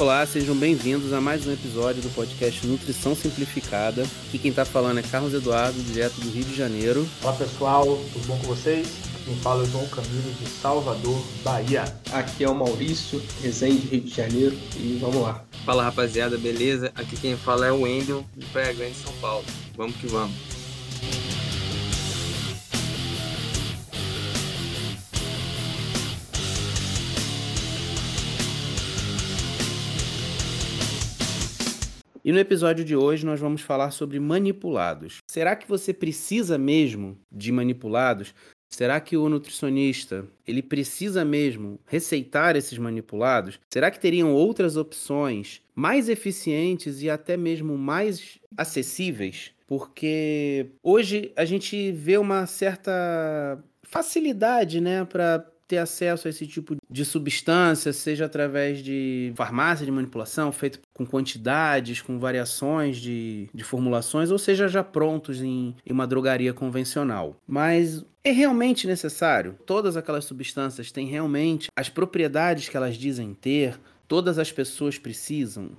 Olá, sejam bem-vindos a mais um episódio do podcast Nutrição Simplificada. Aqui quem está falando é Carlos Eduardo, direto do Rio de Janeiro. Olá pessoal, tudo bom com vocês? Quem fala é o João Camilo de Salvador, Bahia. Aqui é o Maurício, Resende, Rio de Janeiro, e vamos lá. Fala rapaziada, beleza? Aqui quem fala é o Wendel, de Praia Grande, São Paulo. Vamos que vamos. E no episódio de hoje nós vamos falar sobre manipulados. Será que você precisa mesmo de manipulados? Será que o nutricionista, ele precisa mesmo receitar esses manipulados? Será que teriam outras opções mais eficientes e até mesmo mais acessíveis? Porque hoje a gente vê uma certa facilidade, né, para ter acesso a esse tipo de substância, seja através de farmácia de manipulação, feito com quantidades, com variações de, de formulações, ou seja, já prontos em, em uma drogaria convencional. Mas é realmente necessário? Todas aquelas substâncias têm realmente as propriedades que elas dizem ter? Todas as pessoas precisam?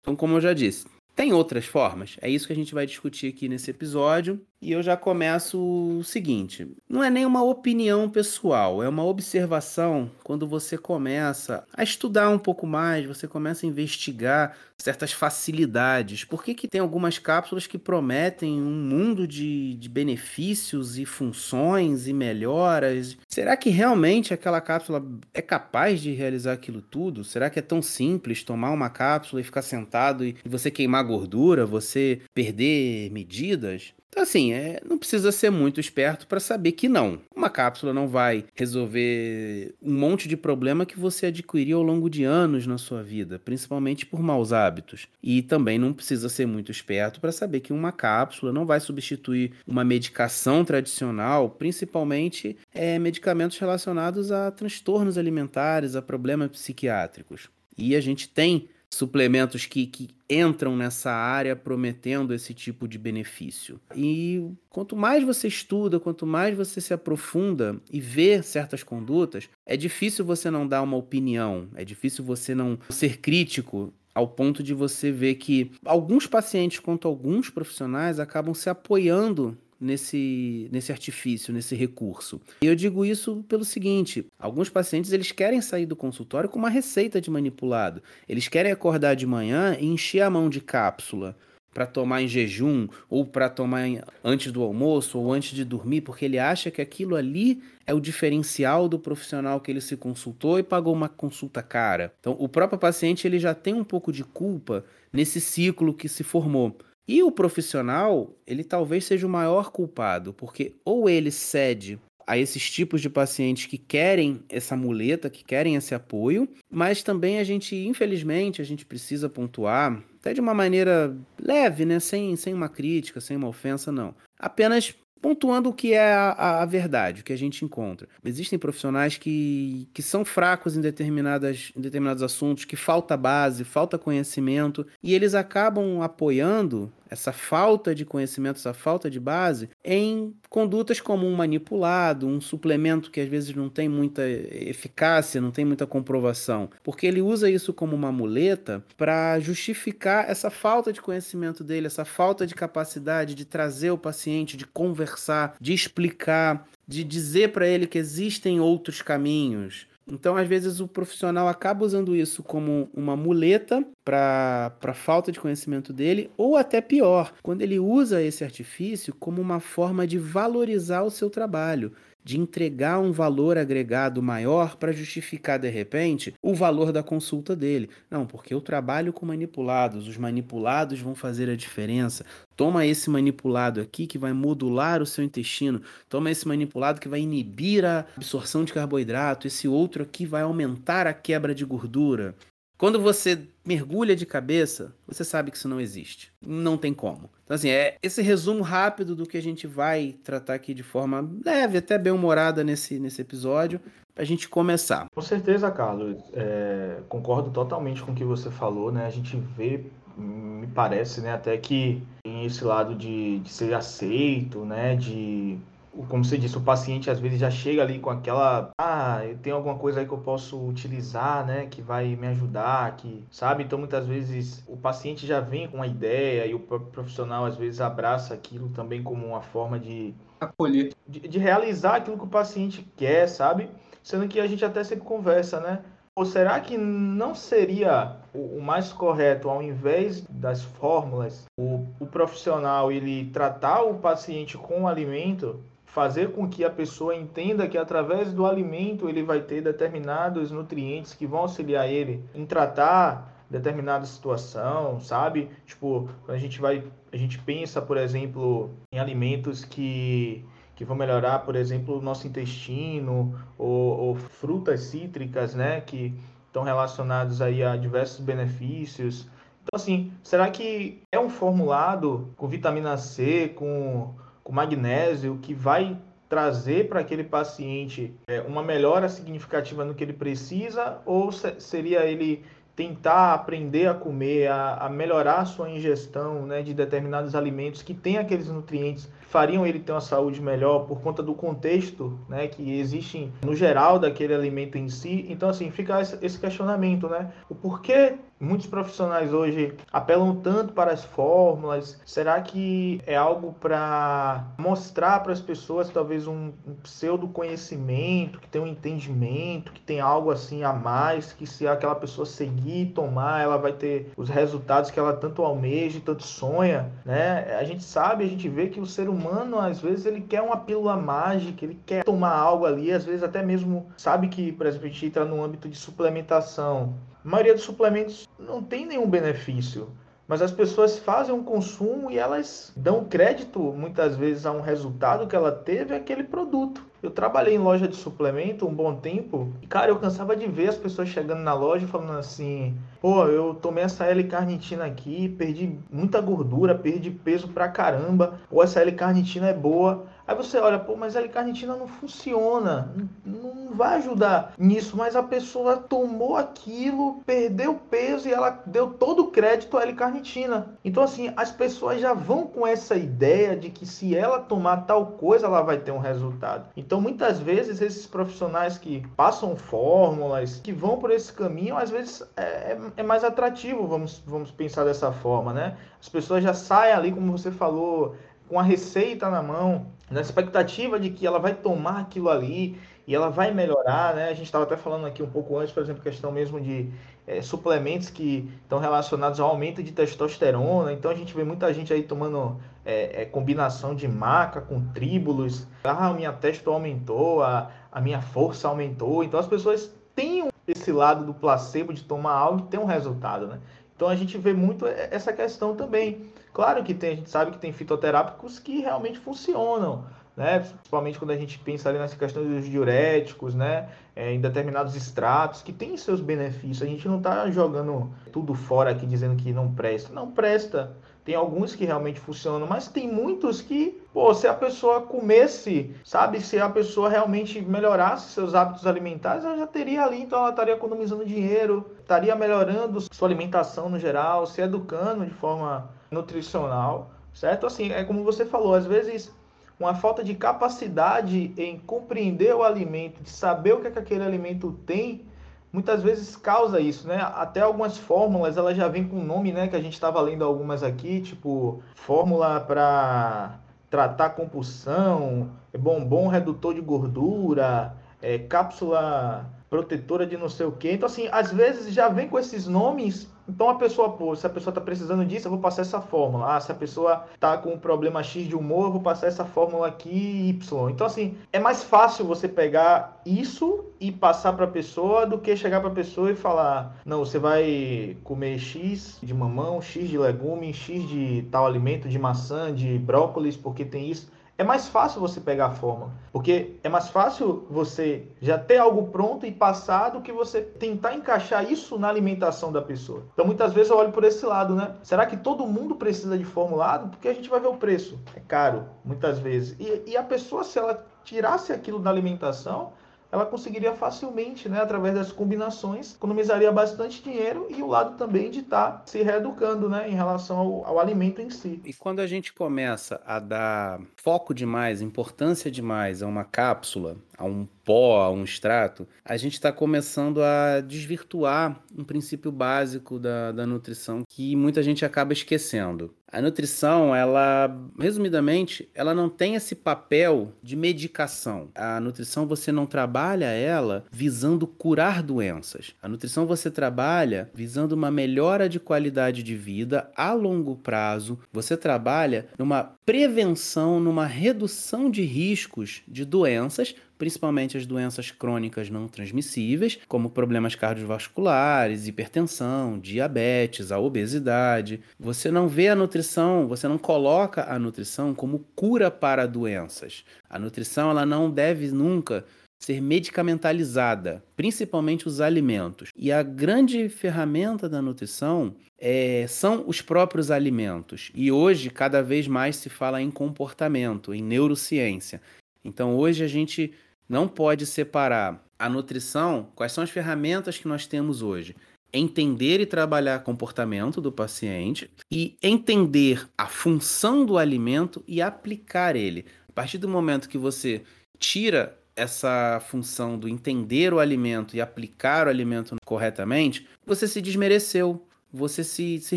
Então, como eu já disse, tem outras formas? É isso que a gente vai discutir aqui nesse episódio. E eu já começo o seguinte: não é nem uma opinião pessoal, é uma observação quando você começa a estudar um pouco mais, você começa a investigar certas facilidades. Por que, que tem algumas cápsulas que prometem um mundo de, de benefícios e funções e melhoras? Será que realmente aquela cápsula é capaz de realizar aquilo tudo? Será que é tão simples tomar uma cápsula e ficar sentado e você queimar gordura, você perder medidas? Então, assim, é, não precisa ser muito esperto para saber que não. Uma cápsula não vai resolver um monte de problema que você adquiriu ao longo de anos na sua vida, principalmente por maus hábitos. E também não precisa ser muito esperto para saber que uma cápsula não vai substituir uma medicação tradicional, principalmente é, medicamentos relacionados a transtornos alimentares, a problemas psiquiátricos. E a gente tem suplementos que, que entram nessa área prometendo esse tipo de benefício. E quanto mais você estuda, quanto mais você se aprofunda e vê certas condutas, é difícil você não dar uma opinião, é difícil você não ser crítico ao ponto de você ver que alguns pacientes, quanto alguns profissionais, acabam se apoiando nesse, nesse artifício, nesse recurso. E eu digo isso pelo seguinte: alguns pacientes eles querem sair do consultório com uma receita de manipulado. Eles querem acordar de manhã e encher a mão de cápsula para tomar em jejum ou para tomar antes do almoço ou antes de dormir, porque ele acha que aquilo ali é o diferencial do profissional que ele se consultou e pagou uma consulta cara. Então, o próprio paciente ele já tem um pouco de culpa nesse ciclo que se formou. E o profissional, ele talvez seja o maior culpado, porque ou ele cede a esses tipos de pacientes que querem essa muleta, que querem esse apoio, mas também a gente, infelizmente, a gente precisa pontuar, até de uma maneira leve, né? Sem, sem uma crítica, sem uma ofensa, não. Apenas pontuando o que é a, a, verdade, o que a gente encontra. Existem profissionais que, que são fracos em, determinadas, em determinados assuntos, que falta base, falta conhecimento, e eles acabam apoiando essa falta de conhecimento, essa falta de base, em condutas como um manipulado, um suplemento que às vezes não tem muita eficácia, não tem muita comprovação, porque ele usa isso como uma muleta para justificar essa falta de conhecimento dele, essa falta de capacidade de trazer o paciente, de conversar, de explicar, de dizer para ele que existem outros caminhos. Então, às vezes, o profissional acaba usando isso como uma muleta para falta de conhecimento dele, ou até pior, quando ele usa esse artifício como uma forma de valorizar o seu trabalho, de entregar um valor agregado maior para justificar de repente o valor da consulta dele. Não, porque eu trabalho com manipulados, os manipulados vão fazer a diferença. Toma esse manipulado aqui que vai modular o seu intestino. Toma esse manipulado que vai inibir a absorção de carboidrato. Esse outro aqui vai aumentar a quebra de gordura. Quando você mergulha de cabeça, você sabe que isso não existe. Não tem como. Então, assim, é esse resumo rápido do que a gente vai tratar aqui de forma leve, até bem humorada nesse, nesse episódio, para a gente começar. Com certeza, Carlos. É, concordo totalmente com o que você falou, né? A gente vê, me parece, né, até que tem esse lado de, de ser aceito, né? De como você disse, o paciente às vezes já chega ali com aquela, ah, tem alguma coisa aí que eu posso utilizar, né, que vai me ajudar, que, sabe? Então muitas vezes o paciente já vem com uma ideia e o profissional às vezes abraça aquilo também como uma forma de acolher, de, de realizar aquilo que o paciente quer, sabe? Sendo que a gente até sempre conversa, né? Ou será que não seria o, mais correto, ao invés das fórmulas, o, o profissional ele tratar o paciente com o alimento, fazer com que a pessoa entenda que através do alimento ele vai ter determinados nutrientes que vão auxiliar ele em tratar determinada situação, sabe? Tipo, a gente vai, a gente pensa, por exemplo, em alimentos que que vão melhorar, por exemplo, o nosso intestino, ou, ou frutas cítricas, né, que estão relacionados aí a diversos benefícios. Então, assim, será que é um formulado com vitamina C, com, com magnésio, que vai trazer para aquele paciente é, uma melhora significativa no que ele precisa, ou seria ele tentar aprender a comer, a, a melhorar a sua ingestão né, de determinados alimentos que têm aqueles nutrientes fariam ele ter uma saúde melhor por conta do contexto né, que existe no geral daquele alimento em si. Então, assim, fica esse questionamento, né? O porquê muitos profissionais hoje apelam tanto para as fórmulas? Será que é algo para mostrar para as pessoas talvez um, um pseudo conhecimento, que tem um entendimento, que tem algo assim a mais, que se aquela pessoa seguir e tomar, ela vai ter os resultados que ela tanto almeja e tanto sonha, né? A gente sabe, a gente vê que o ser humano humano, às vezes, ele quer uma pílula mágica, ele quer tomar algo ali, às vezes até mesmo sabe que, por exemplo, a gente entra no âmbito de suplementação. A maioria dos suplementos não tem nenhum benefício mas as pessoas fazem um consumo e elas dão crédito muitas vezes a um resultado que ela teve aquele produto. Eu trabalhei em loja de suplemento um bom tempo e, cara, eu cansava de ver as pessoas chegando na loja falando assim: pô, eu tomei essa L-carnitina aqui, perdi muita gordura, perdi peso pra caramba, ou essa L-carnitina é boa. Aí você olha, pô, mas a L-carnitina não funciona, não vai ajudar nisso, mas a pessoa tomou aquilo, perdeu peso e ela deu todo o crédito à L-carnitina. Então, assim, as pessoas já vão com essa ideia de que se ela tomar tal coisa, ela vai ter um resultado. Então, muitas vezes, esses profissionais que passam fórmulas, que vão por esse caminho, às vezes é, é, é mais atrativo, vamos, vamos pensar dessa forma, né? As pessoas já saem ali, como você falou, com a receita na mão, na expectativa de que ela vai tomar aquilo ali e ela vai melhorar, né? A gente estava até falando aqui um pouco antes, por exemplo, questão mesmo de é, suplementos que estão relacionados ao aumento de testosterona. Então a gente vê muita gente aí tomando é, é, combinação de maca com tríbulos. Ah, minha testo aumentou, a, a minha força aumentou. Então as pessoas têm esse lado do placebo de tomar algo e ter um resultado, né? Então a gente vê muito essa questão também. Claro que tem, a gente sabe que tem fitoterápicos que realmente funcionam, né? Principalmente quando a gente pensa ali nessa questão dos diuréticos, né? É, em determinados extratos que tem seus benefícios. A gente não está jogando tudo fora aqui dizendo que não presta. Não presta. Tem alguns que realmente funcionam, mas tem muitos que, pô, se a pessoa comesse, sabe, se a pessoa realmente melhorasse seus hábitos alimentares, ela já teria ali, então ela estaria economizando dinheiro, estaria melhorando sua alimentação no geral, se educando de forma nutricional, certo? Assim, é como você falou, às vezes uma falta de capacidade em compreender o alimento, de saber o que, é que aquele alimento tem, muitas vezes causa isso, né? Até algumas fórmulas, elas já vêm com nome, né? Que a gente estava lendo algumas aqui, tipo fórmula para tratar compulsão, bombom redutor de gordura, é, cápsula protetora de não sei o quê. Então, assim, às vezes já vem com esses nomes então a pessoa, pô, se a pessoa está precisando disso, eu vou passar essa fórmula. Ah, se a pessoa está com um problema X de humor, eu vou passar essa fórmula aqui Y. Então assim, é mais fácil você pegar isso e passar para a pessoa do que chegar para a pessoa e falar: "Não, você vai comer X de mamão, X de legume, X de tal alimento, de maçã, de brócolis, porque tem isso" é mais fácil você pegar a fórmula. Porque é mais fácil você já ter algo pronto e passar do que você tentar encaixar isso na alimentação da pessoa. Então muitas vezes eu olho por esse lado, né? Será que todo mundo precisa de formulado? Porque a gente vai ver o preço. É caro, muitas vezes. E, e a pessoa, se ela tirasse aquilo da alimentação, ela conseguiria facilmente, né, através das combinações, economizaria bastante dinheiro e o lado também de estar tá se reeducando né, em relação ao, ao alimento em si. E quando a gente começa a dar foco demais, importância demais a uma cápsula, a um pó, a um extrato, a gente está começando a desvirtuar um princípio básico da, da nutrição que muita gente acaba esquecendo. A nutrição, ela, resumidamente, ela não tem esse papel de medicação. A nutrição você não trabalha ela visando curar doenças. A nutrição você trabalha visando uma melhora de qualidade de vida a longo prazo. Você trabalha numa prevenção, numa redução de riscos de doenças principalmente as doenças crônicas não transmissíveis, como problemas cardiovasculares, hipertensão, diabetes, a obesidade. Você não vê a nutrição, você não coloca a nutrição como cura para doenças. A nutrição ela não deve nunca ser medicamentalizada, principalmente os alimentos. E a grande ferramenta da nutrição é, são os próprios alimentos. E hoje, cada vez mais se fala em comportamento, em neurociência. Então, hoje a gente não pode separar a nutrição, quais são as ferramentas que nós temos hoje. Entender e trabalhar comportamento do paciente e entender a função do alimento e aplicar ele. A partir do momento que você tira essa função do entender o alimento e aplicar o alimento corretamente, você se desmereceu, você se, se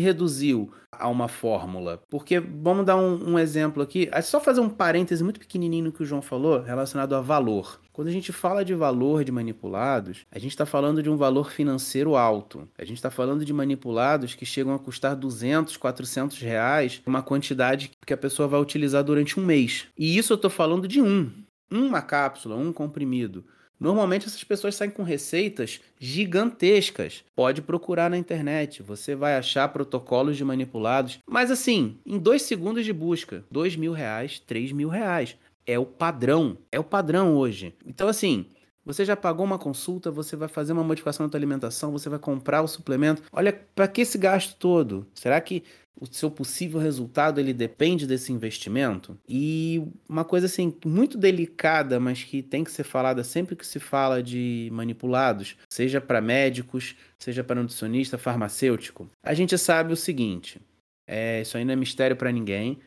reduziu a uma fórmula. Porque, vamos dar um, um exemplo aqui, é só fazer um parêntese muito pequenininho que o João falou, relacionado a valor. Quando a gente fala de valor de manipulados, a gente está falando de um valor financeiro alto. A gente está falando de manipulados que chegam a custar 200, 400 reais, uma quantidade que a pessoa vai utilizar durante um mês. E isso eu estou falando de um. Uma cápsula, um comprimido. Normalmente essas pessoas saem com receitas gigantescas. Pode procurar na internet, você vai achar protocolos de manipulados. Mas assim, em dois segundos de busca, dois mil reais, três mil reais. É o padrão, é o padrão hoje. Então assim, você já pagou uma consulta, você vai fazer uma modificação na sua alimentação, você vai comprar o suplemento. Olha, para que esse gasto todo? Será que o seu possível resultado ele depende desse investimento? E uma coisa assim muito delicada, mas que tem que ser falada sempre que se fala de manipulados, seja para médicos, seja para nutricionista, farmacêutico. A gente sabe o seguinte, é, isso aí não é mistério para ninguém.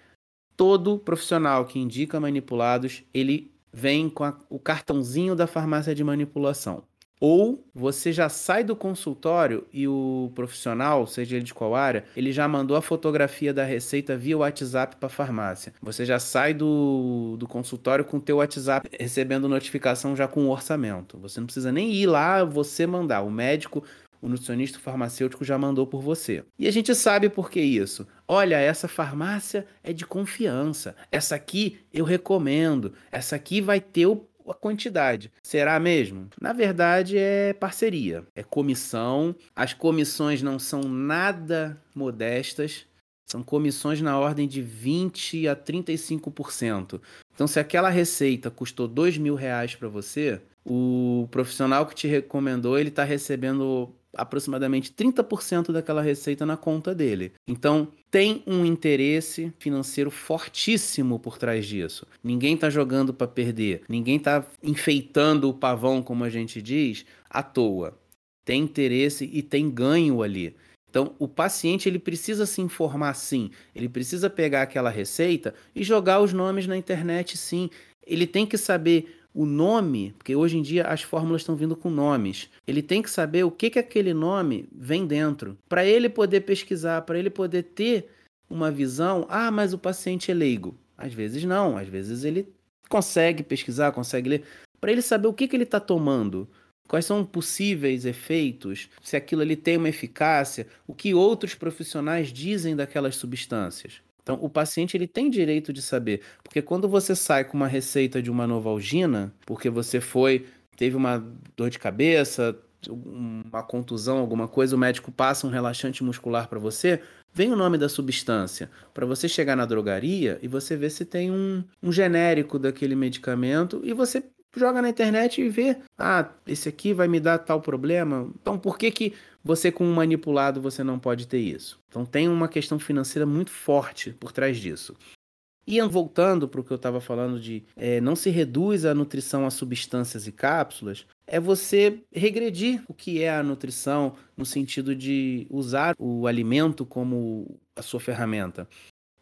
Todo profissional que indica manipulados, ele vem com a, o cartãozinho da farmácia de manipulação. Ou você já sai do consultório e o profissional, seja ele de qual área, ele já mandou a fotografia da receita via WhatsApp para a farmácia. Você já sai do, do consultório com o teu WhatsApp recebendo notificação já com o orçamento. Você não precisa nem ir lá, você mandar. O médico o nutricionista farmacêutico já mandou por você. E a gente sabe por que isso. Olha, essa farmácia é de confiança. Essa aqui eu recomendo. Essa aqui vai ter o a quantidade. Será mesmo? Na verdade, é parceria, é comissão. As comissões não são nada modestas, são comissões na ordem de 20 a 35%. Então, se aquela receita custou dois mil reais para você, o profissional que te recomendou ele está recebendo aproximadamente 30% daquela receita na conta dele. Então, tem um interesse financeiro fortíssimo por trás disso. Ninguém está jogando para perder, ninguém está enfeitando o pavão, como a gente diz, à toa. Tem interesse e tem ganho ali. Então, o paciente ele precisa se informar sim, ele precisa pegar aquela receita e jogar os nomes na internet sim. Ele tem que saber o nome, porque hoje em dia as fórmulas estão vindo com nomes. Ele tem que saber o que que aquele nome vem dentro, para ele poder pesquisar, para ele poder ter uma visão. Ah, mas o paciente é leigo. Às vezes não, às vezes ele consegue pesquisar, consegue ler, para ele saber o que que ele está tomando. Quais são possíveis efeitos? Se aquilo ali tem uma eficácia? O que outros profissionais dizem daquelas substâncias? Então, o paciente ele tem direito de saber, porque quando você sai com uma receita de uma novalgina, porque você foi, teve uma dor de cabeça, uma contusão, alguma coisa, o médico passa um relaxante muscular para você, vem o nome da substância, para você chegar na drogaria e você ver se tem um, um genérico daquele medicamento e você joga na internet e vê, ah, esse aqui vai me dar tal problema. Então, por que que você com um manipulado você não pode ter isso? Então, tem uma questão financeira muito forte por trás disso. E voltando para o que eu estava falando de é, não se reduz a nutrição a substâncias e cápsulas, é você regredir o que é a nutrição no sentido de usar o alimento como a sua ferramenta,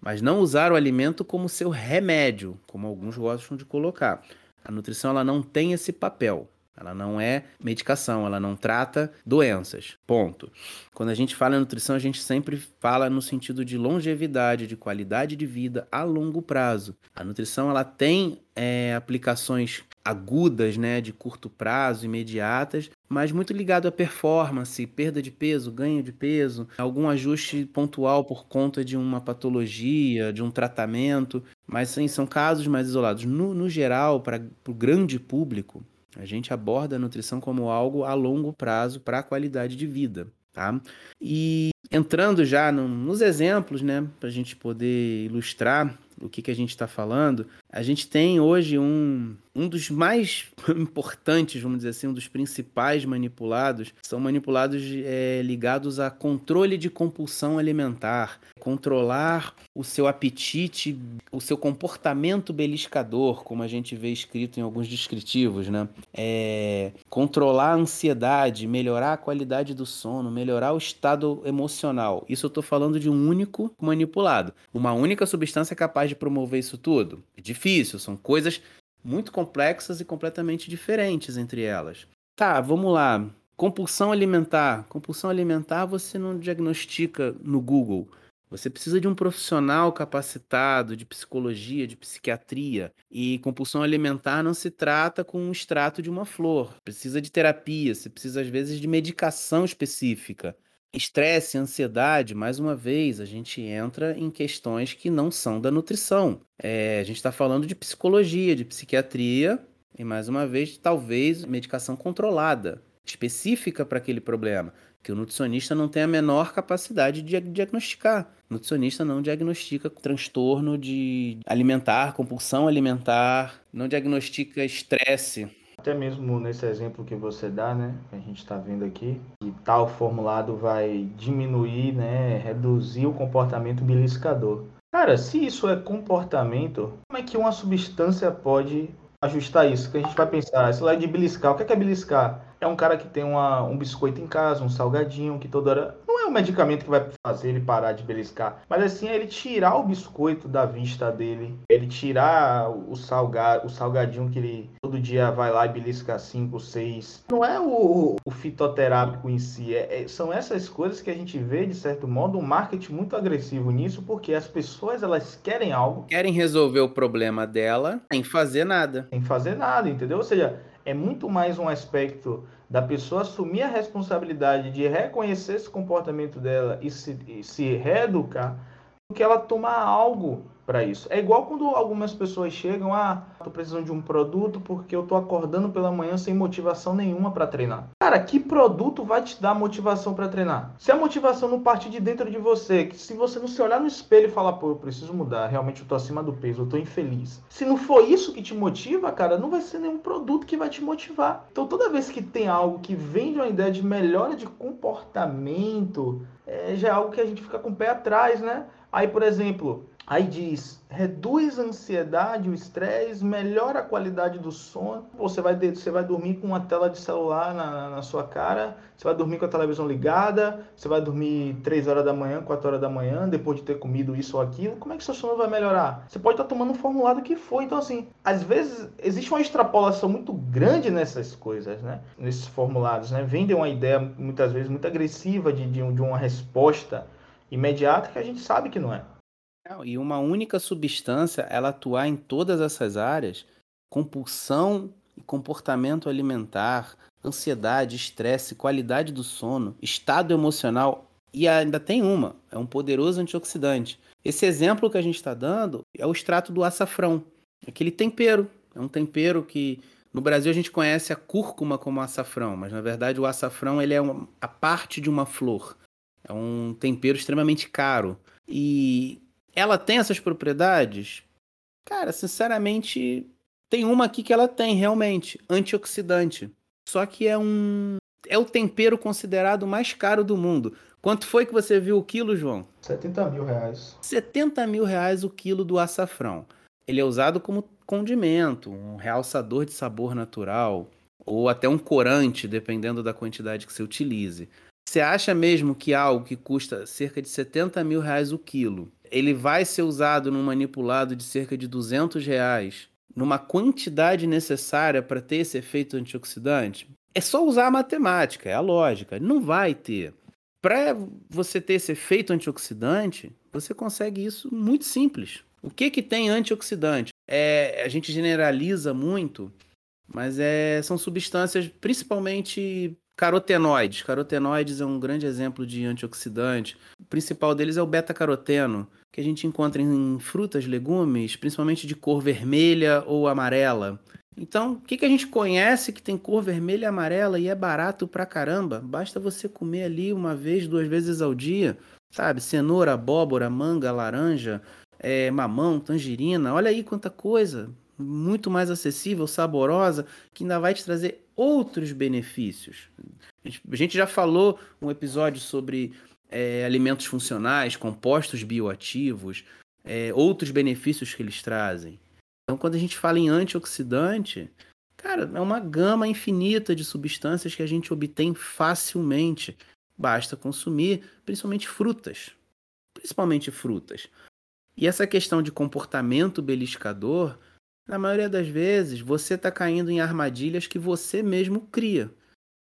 mas não usar o alimento como seu remédio, como alguns gostam de colocar. A nutrição ela não tem esse papel. Ela não é medicação, ela não trata doenças. Ponto. Quando a gente fala em nutrição, a gente sempre fala no sentido de longevidade, de qualidade de vida a longo prazo. A nutrição ela tem é, aplicações agudas, né, de curto prazo, imediatas, mas muito ligado à performance, perda de peso, ganho de peso, algum ajuste pontual por conta de uma patologia, de um tratamento, mas sim, são casos mais isolados. No, no geral, para o grande público, a gente aborda a nutrição como algo a longo prazo para a qualidade de vida, tá? E entrando já no, nos exemplos, né, para a gente poder ilustrar o que, que a gente está falando, a gente tem hoje um, um dos mais importantes, vamos dizer assim, um dos principais manipulados, são manipulados é, ligados a controle de compulsão alimentar, controlar o seu apetite, o seu comportamento beliscador, como a gente vê escrito em alguns descritivos, né? É, controlar a ansiedade, melhorar a qualidade do sono, melhorar o estado emocional. Isso eu estou falando de um único manipulado. Uma única substância capaz de promover isso tudo? É difícil, são coisas muito complexas e completamente diferentes entre elas. Tá, vamos lá. Compulsão alimentar. Compulsão alimentar você não diagnostica no Google. Você precisa de um profissional capacitado de psicologia, de psiquiatria. E compulsão alimentar não se trata com um extrato de uma flor. Precisa de terapia, você precisa, às vezes, de medicação específica. Estresse, ansiedade, mais uma vez, a gente entra em questões que não são da nutrição. É, a gente está falando de psicologia, de psiquiatria, e mais uma vez, talvez medicação controlada, específica para aquele problema, que o nutricionista não tem a menor capacidade de diagnosticar. O nutricionista não diagnostica transtorno de alimentar, compulsão alimentar, não diagnostica estresse, até mesmo nesse exemplo que você dá, né, a gente está vendo aqui, que tal formulado vai diminuir, né, reduzir o comportamento beliscador. Cara, se isso é comportamento, como é que uma substância pode ajustar isso? Que a gente vai pensar, isso lá é de beliscar, o que é, que é beliscar? É um cara que tem uma, um biscoito em casa, um salgadinho, que toda hora um medicamento que vai fazer ele parar de beliscar, mas assim é ele tirar o biscoito da vista dele, ele tirar o salgado, o salgadinho que ele todo dia vai lá e belisca 5, 6. Não é o, o fitoterápico em si, é, é, são essas coisas que a gente vê de certo modo um marketing muito agressivo nisso, porque as pessoas elas querem algo, querem resolver o problema dela sem fazer nada, sem fazer nada, entendeu? Ou seja, é muito mais um aspecto da pessoa assumir a responsabilidade de reconhecer esse comportamento dela e se, e se reeducar, do que ela tomar algo para isso. É igual quando algumas pessoas chegam, ah, tô precisando de um produto porque eu tô acordando pela manhã sem motivação nenhuma para treinar. Cara, que produto vai te dar motivação para treinar? Se a motivação não parte de dentro de você, que se você não se olhar no espelho e falar, pô, eu preciso mudar, realmente eu tô acima do peso, eu tô infeliz. Se não for isso que te motiva, cara, não vai ser nenhum produto que vai te motivar. Então toda vez que tem algo que vem de uma ideia de melhora de comportamento, é, já é algo que a gente fica com o pé atrás, né? Aí, por exemplo, Aí diz, reduz a ansiedade, o estresse, melhora a qualidade do sono. Você vai, você vai dormir com uma tela de celular na, na sua cara, você vai dormir com a televisão ligada, você vai dormir 3 horas da manhã, 4 horas da manhã, depois de ter comido isso ou aquilo. Como é que seu sono vai melhorar? Você pode estar tomando um formulado que foi. Então, assim, às vezes existe uma extrapolação muito grande nessas coisas, né? Nesses formulados, né? Vendem uma ideia, muitas vezes, muito agressiva de, de, de uma resposta imediata que a gente sabe que não é. E uma única substância, ela atuar em todas essas áreas, compulsão e comportamento alimentar, ansiedade, estresse, qualidade do sono, estado emocional, e ainda tem uma, é um poderoso antioxidante. Esse exemplo que a gente está dando é o extrato do açafrão, aquele tempero, é um tempero que no Brasil a gente conhece a cúrcuma como açafrão, mas na verdade o açafrão ele é uma, a parte de uma flor. É um tempero extremamente caro. E ela tem essas propriedades? Cara, sinceramente, tem uma aqui que ela tem realmente, antioxidante. Só que é um é o tempero considerado mais caro do mundo. Quanto foi que você viu o quilo, João? 70 mil reais. 70 mil reais o quilo do açafrão. Ele é usado como condimento, um realçador de sabor natural, ou até um corante, dependendo da quantidade que você utilize. Você acha mesmo que algo que custa cerca de 70 mil reais o quilo, ele vai ser usado num manipulado de cerca de 200 reais, numa quantidade necessária para ter esse efeito antioxidante? É só usar a matemática, é a lógica. Não vai ter. Para você ter esse efeito antioxidante, você consegue isso muito simples. O que que tem antioxidante? É, a gente generaliza muito, mas é, são substâncias principalmente carotenoides. Carotenoides é um grande exemplo de antioxidante. O principal deles é o beta-caroteno, que a gente encontra em frutas, legumes, principalmente de cor vermelha ou amarela. Então, o que, que a gente conhece que tem cor vermelha e amarela e é barato pra caramba? Basta você comer ali uma vez, duas vezes ao dia, sabe? Cenoura, abóbora, manga, laranja, é, mamão, tangerina. Olha aí quanta coisa! Muito mais acessível, saborosa, que ainda vai te trazer outros benefícios. A gente já falou um episódio sobre é, alimentos funcionais, compostos bioativos, é, outros benefícios que eles trazem. Então, quando a gente fala em antioxidante, cara, é uma gama infinita de substâncias que a gente obtém facilmente. Basta consumir, principalmente frutas. Principalmente frutas. E essa questão de comportamento beliscador, na maioria das vezes, você está caindo em armadilhas que você mesmo cria.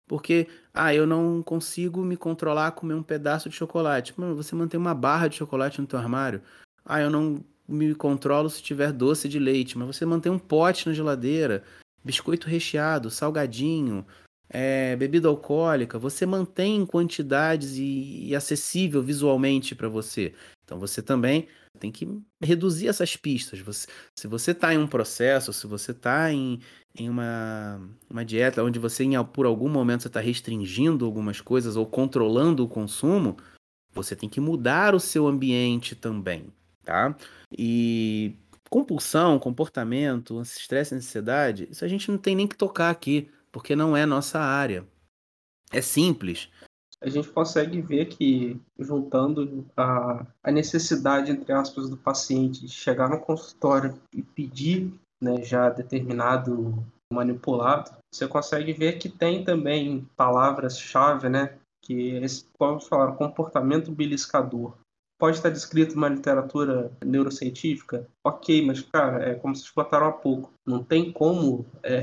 Porque, ah, eu não consigo me controlar a comer um pedaço de chocolate. Mano, você mantém uma barra de chocolate no teu armário. Ah, eu não me controlo se tiver doce de leite, mas você mantém um pote na geladeira, biscoito recheado, salgadinho, é, bebida alcoólica, você mantém em quantidades e, e acessível visualmente para você. Então você também tem que reduzir essas pistas. Você, se você está em um processo, se você está em, em uma, uma dieta onde você, em, por algum momento, está restringindo algumas coisas ou controlando o consumo, você tem que mudar o seu ambiente também, tá? E compulsão, comportamento, estresse ansiedade, isso a gente não tem nem que tocar aqui, porque não é nossa área. É simples a gente consegue ver que, juntando a, a necessidade, entre aspas, do paciente de chegar no consultório e pedir né, já determinado manipulado, você consegue ver que tem também palavras-chave, né? Que é vamos falar, comportamento beliscador. Pode estar descrito numa literatura neurocientífica? Ok, mas, cara, é como vocês botaram há pouco. Não tem como é,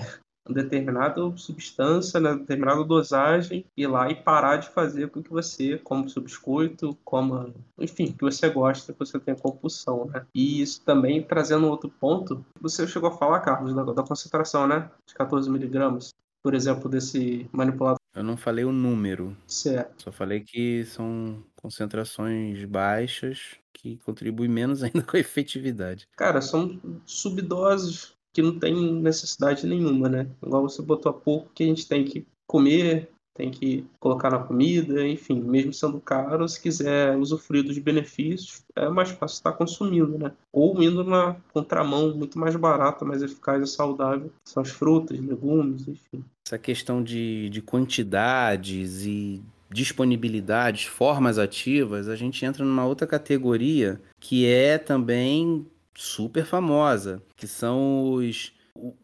determinada substância, né, determinada dosagem, ir lá e parar de fazer com que você coma seu biscoito, coma, enfim, que você gosta, que você tenha compulsão, né? E isso também, trazendo outro ponto, você chegou a falar, Carlos, da, da concentração, né, de 14 miligramas, por exemplo, desse manipulado. Eu não falei o número. Certo. Só falei que são concentrações baixas que contribuem menos ainda com a efetividade. Cara, são subdoses que não tem necessidade nenhuma, né? Igual você botou há pouco que a gente tem que comer, tem que colocar na comida, enfim, mesmo sendo caro, se quiser usufruir dos benefícios, é mais fácil estar consumindo, né? Ou indo na contramão, muito mais barata, mais eficaz e saudável, são as frutas, legumes, enfim. Essa questão de, de quantidades e disponibilidades, formas ativas, a gente entra numa outra categoria que é também super famosa, que são os,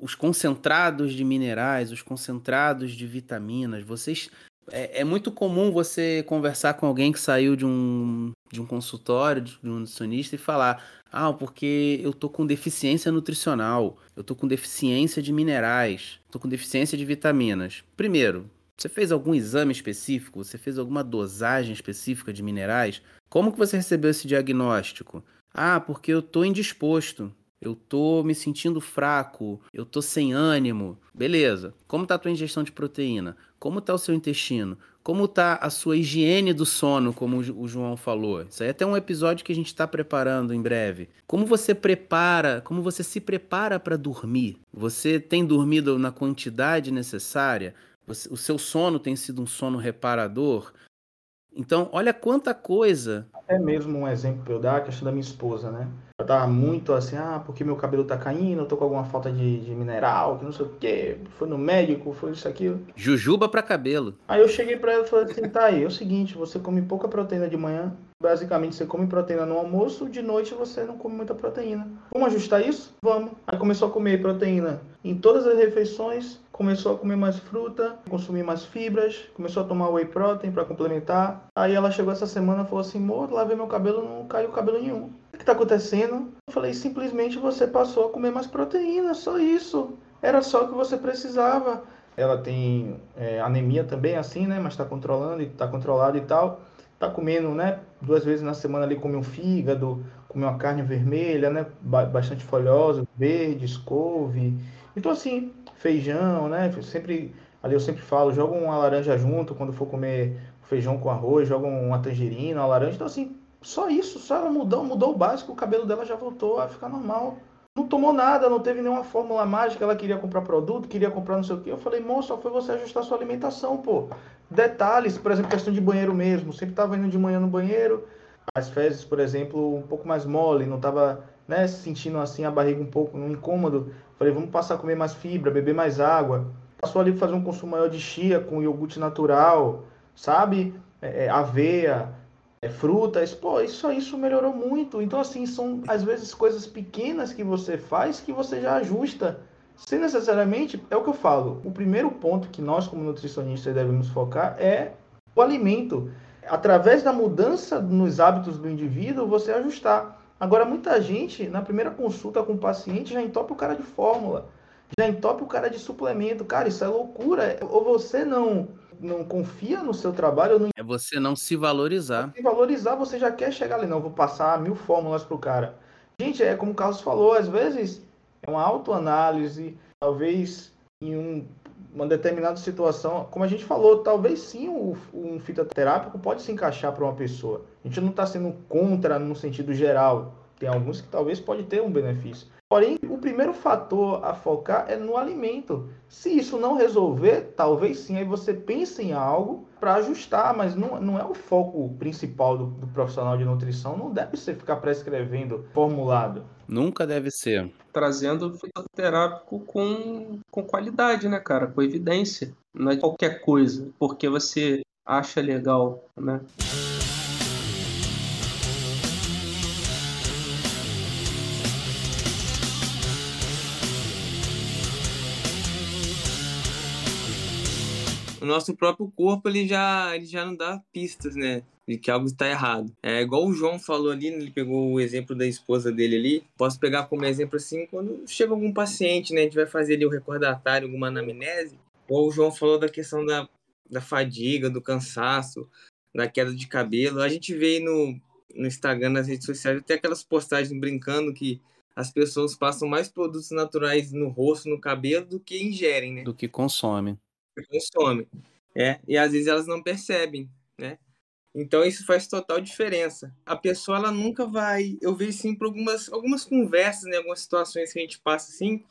os concentrados de minerais, os concentrados de vitaminas. Vocês é, é, muito comum você conversar com alguém que saiu de um, de um consultório, de um nutricionista e falar: Ah, porque eu tô com deficiência nutricional, eu tô com deficiência de minerais, tô com deficiência de vitaminas. Primeiro, você fez algum exame específico? Você fez alguma dosagem específica de minerais? Como que você recebeu esse diagnóstico? Ah, porque eu tô indisposto. Eu tô me sentindo fraco, eu tô sem ânimo. Beleza. Como tá a tua ingestão de proteína? Como tá o seu intestino? Como tá a sua higiene do sono, como o João falou? Isso aí é até um episódio que a gente está preparando em breve. Como você prepara, como você se prepara para dormir? Você tem dormido na quantidade necessária? Você, o seu sono tem sido um sono reparador? Então, olha quanta coisa. Até mesmo um exemplo que eu dar, a questão da minha esposa, né? Ela tava muito assim, ah, porque meu cabelo tá caindo, eu tô com alguma falta de, de mineral, que não sei o quê, foi no médico, foi isso, aquilo. Jujuba pra cabelo. Aí eu cheguei pra ela e falei assim, tá aí, é o seguinte, você come pouca proteína de manhã, basicamente você come proteína no almoço, de noite você não come muita proteína. Vamos ajustar isso? Vamos. Aí começou a comer proteína em todas as refeições, começou a comer mais fruta, consumir mais fibras, começou a tomar whey protein para complementar. Aí ela chegou essa semana e falou assim: "Amor, lavei meu cabelo, não caiu cabelo nenhum". O que está acontecendo? Eu falei: "Simplesmente você passou a comer mais proteína, só isso. Era só o que você precisava". Ela tem é, anemia também, assim, né? Mas está controlando e está controlado e tal. Tá comendo, né? Duas vezes na semana ali come um fígado, come uma carne vermelha, né? Bastante folhosa, verde, couve. Então assim, feijão, né? Sempre, ali eu sempre falo, joga uma laranja junto quando for comer feijão com arroz, joga uma tangerina, uma laranja. Então, assim, só isso, só ela mudou, mudou o básico, o cabelo dela já voltou a ficar normal. Não tomou nada, não teve nenhuma fórmula mágica, ela queria comprar produto, queria comprar não sei o quê. Eu falei, moço, só foi você ajustar sua alimentação, pô. Detalhes, por exemplo, questão de banheiro mesmo. Sempre tava indo de manhã no banheiro, as fezes, por exemplo, um pouco mais mole, não tava né, sentindo assim a barriga um pouco, um incômodo. Falei, vamos passar a comer mais fibra, beber mais água. Passou ali fazer um consumo maior de chia com iogurte natural, sabe? É, é, aveia, é, frutas. Pô, isso, isso melhorou muito. Então, assim, são às vezes coisas pequenas que você faz que você já ajusta. Sem necessariamente, é o que eu falo. O primeiro ponto que nós, como nutricionistas, devemos focar é o alimento. Através da mudança nos hábitos do indivíduo, você ajustar. Agora, muita gente, na primeira consulta com o paciente, já entope o cara de fórmula, já entope o cara de suplemento. Cara, isso é loucura. Ou você não não confia no seu trabalho. Não... É você não se valorizar. Se valorizar, você já quer chegar ali. Não, vou passar mil fórmulas pro cara. Gente, é como o Carlos falou, às vezes é uma autoanálise, talvez em um uma determinada situação, como a gente falou, talvez sim um, um fitoterápico pode se encaixar para uma pessoa. A gente não está sendo contra no sentido geral. Tem alguns que talvez pode ter um benefício. Porém, o primeiro fator a focar é no alimento. Se isso não resolver, talvez sim, aí você pense em algo para ajustar, mas não, não é o foco principal do, do, profissional de nutrição, não deve ser ficar prescrevendo formulado. Nunca deve ser. Trazendo fitoterápico com, com qualidade, né, cara? Com evidência. Não é qualquer coisa, porque você acha legal, né? O nosso próprio corpo ele já, ele já não dá pistas, né? De que algo está errado. É igual o João falou ali, né, ele pegou o exemplo da esposa dele ali. Posso pegar como exemplo assim, quando chega algum paciente, né? A gente vai fazer ali o recordatário, alguma anamnese. Ou o João falou da questão da, da fadiga, do cansaço, da queda de cabelo. A gente vê no, no Instagram, nas redes sociais, até aquelas postagens brincando que as pessoas passam mais produtos naturais no rosto, no cabelo, do que ingerem, né? Do que consomem consome. É, e às vezes elas não percebem, né? Então isso faz total diferença. A pessoa ela nunca vai, eu vejo sim por algumas algumas conversas, né, algumas situações que a gente passa assim,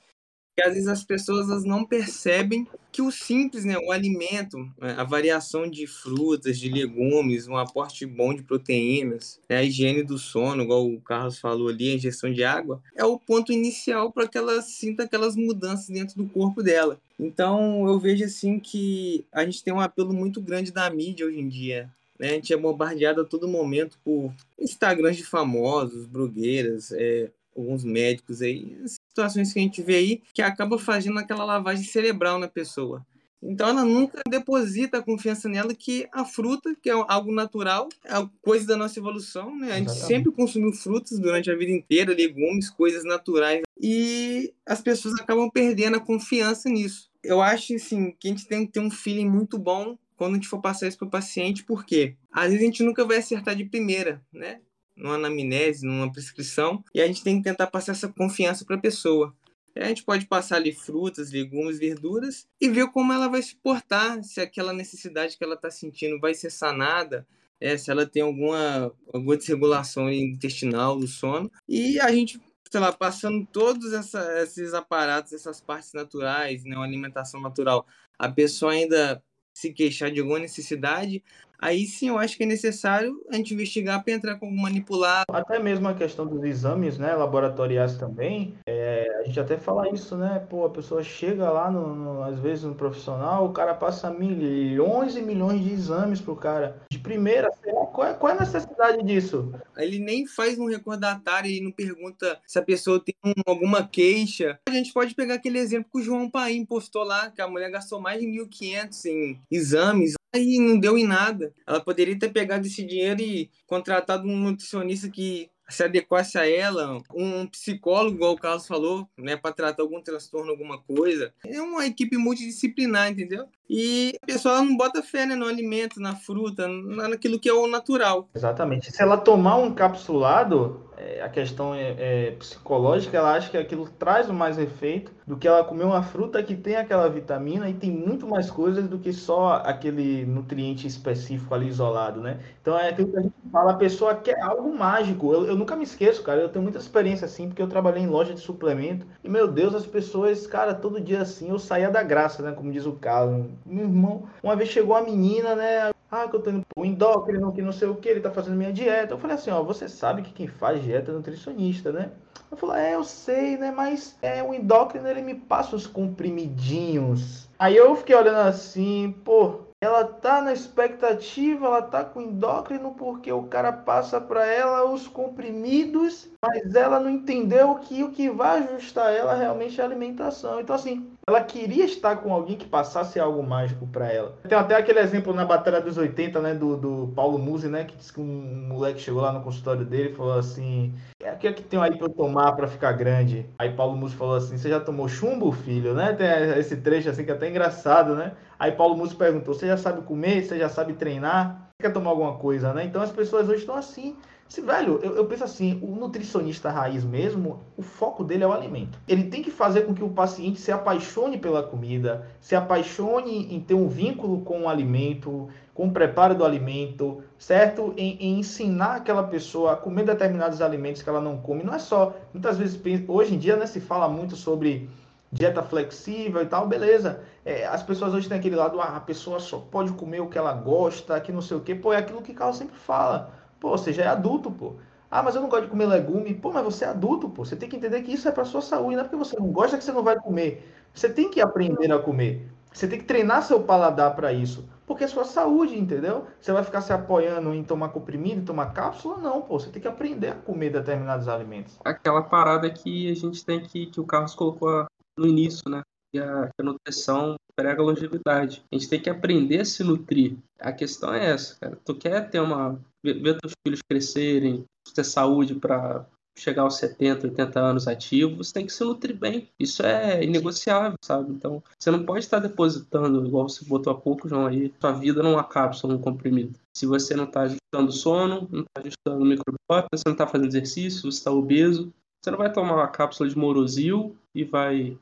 que às vezes as pessoas não percebem que o simples, né, o alimento, né, a variação de frutas, de legumes, um aporte bom de proteínas, né, a higiene do sono, igual o Carlos falou ali, a ingestão de água, é o ponto inicial para que ela sinta aquelas mudanças dentro do corpo dela. Então eu vejo assim que a gente tem um apelo muito grande da mídia hoje em dia. Né? A gente é bombardeado a todo momento por Instagrams de famosos, blogueiras, é, alguns médicos aí, situações que a gente vê aí que acaba fazendo aquela lavagem cerebral na pessoa. Então ela nunca deposita a confiança nela que a fruta, que é algo natural, é coisa da nossa evolução, né? A gente Exatamente. sempre consumiu frutas durante a vida inteira, legumes, coisas naturais, e as pessoas acabam perdendo a confiança nisso. Eu acho assim que a gente tem que ter um feeling muito bom quando a gente for passar isso para o paciente, porque às vezes a gente nunca vai acertar de primeira, né? Numa anamnese, numa prescrição, e a gente tem que tentar passar essa confiança para a pessoa. A gente pode passar ali frutas, legumes, verduras e ver como ela vai se portar, se aquela necessidade que ela está sentindo vai ser sanada, é, se ela tem alguma, alguma desregulação intestinal do sono. E a gente, sei lá, passando todos essa, esses aparatos, essas partes naturais, né, uma alimentação natural, a pessoa ainda se queixar de alguma necessidade, aí sim eu acho que é necessário a gente investigar para entrar com manipulado. Até mesmo a questão dos exames, né, laboratoriais também, é, a gente até fala isso, né, pô, a pessoa chega lá, no, no, às vezes no profissional, o cara passa milhões e milhões de exames pro cara. De primeira, qual é, qual é a necessidade disso? Ele nem faz um recordatário e não pergunta se a pessoa tem um, alguma queixa. A gente pode pegar aquele exemplo que o João Paim postou lá, que a mulher gastou mais de 1.500 em exames e não deu em nada. Ela poderia ter pegado esse dinheiro e contratado um nutricionista que se adequasse a ela, um psicólogo, igual o Carlos falou, né, para tratar algum transtorno, alguma coisa. É uma equipe multidisciplinar, entendeu? E a pessoa não bota fé né, no alimento, na fruta, naquilo que é o natural. Exatamente. Se ela tomar um capsulado, é, a questão é, é, psicológica, ela acha que aquilo traz mais efeito do que ela comer uma fruta que tem aquela vitamina e tem muito mais coisas do que só aquele nutriente específico ali isolado, né? Então é aquilo que a gente fala, a pessoa quer algo mágico. Eu, eu nunca me esqueço, cara, eu tenho muita experiência assim, porque eu trabalhei em loja de suplemento e, meu Deus, as pessoas, cara, todo dia assim, eu saía da graça, né? Como diz o Carlos. Meu irmão, uma vez chegou a menina, né? Ah, que eu tô indo pro endócrino, que não sei o que, ele tá fazendo minha dieta. Eu falei assim, ó, você sabe que quem faz dieta é nutricionista, né? Eu falei, é, eu sei, né? Mas é o endócrino, ele me passa os comprimidinhos. Aí eu fiquei olhando assim, pô, ela tá na expectativa, ela tá com endócrino porque o cara passa para ela os comprimidos, mas ela não entendeu que o que vai ajustar ela realmente é a alimentação. Então assim, ela queria estar com alguém que passasse algo mágico para ela. Tem até aquele exemplo na Batalha dos 80, né, do, do Paulo Musi, né, que disse que um moleque chegou lá no consultório dele e falou assim: é, "O que é que tem aí para eu tomar para ficar grande?" Aí Paulo Musi falou assim: "Você já tomou chumbo, filho?", né? Tem esse trecho assim que é até engraçado, né? Aí Paulo Musi perguntou: Você já sabe comer? Você já sabe treinar? Quer tomar alguma coisa, né? Então as pessoas hoje estão assim. Se, velho, eu, eu, penso assim, o nutricionista raiz mesmo, o foco dele é o alimento. Ele tem que fazer com que o paciente se apaixone pela comida, se apaixone em ter um vínculo com o alimento, com o preparo do alimento, certo? Em, em ensinar aquela pessoa a comer determinados alimentos que ela não come. Não é só, muitas vezes, hoje em dia, né, se fala muito sobre dieta flexível e tal, beleza. É, as pessoas hoje têm aquele lado, ah, a pessoa só pode comer o que ela gosta, que não sei o quê. Pô, é aquilo que Carlos sempre fala. Pô, você já é adulto, pô. Ah, mas eu não gosto de comer legume. Pô, mas você é adulto, pô. Você tem que entender que isso é para sua saúde, não é porque você não gosta que você não vai comer. Você tem que aprender a comer. Você tem que treinar seu paladar para isso. Porque é sua saúde, entendeu? Você vai ficar se apoiando em tomar comprimido, em tomar cápsula? Não, pô. Você tem que aprender a comer determinados alimentos. Aquela parada que a gente tem que, que o Carlos colocou no início, né? E a, a nutrição prega longevidade. A gente tem que aprender a se nutrir. A questão é essa, cara. Tu quer ter uma. ver, teus filhos crescerem, ter saúde para chegar aos 70, 80 anos ativo, você tem que se nutrir bem. Isso é inegociável, sabe? Então, você não pode estar depositando, igual você botou há pouco, João, aí, sua vida numa cápsula, num comprimido. Se você não está ajustando sono, não está ajustando o microbiota, você não está fazendo exercício, você está obeso, você não vai tomar uma cápsula de morosil e vai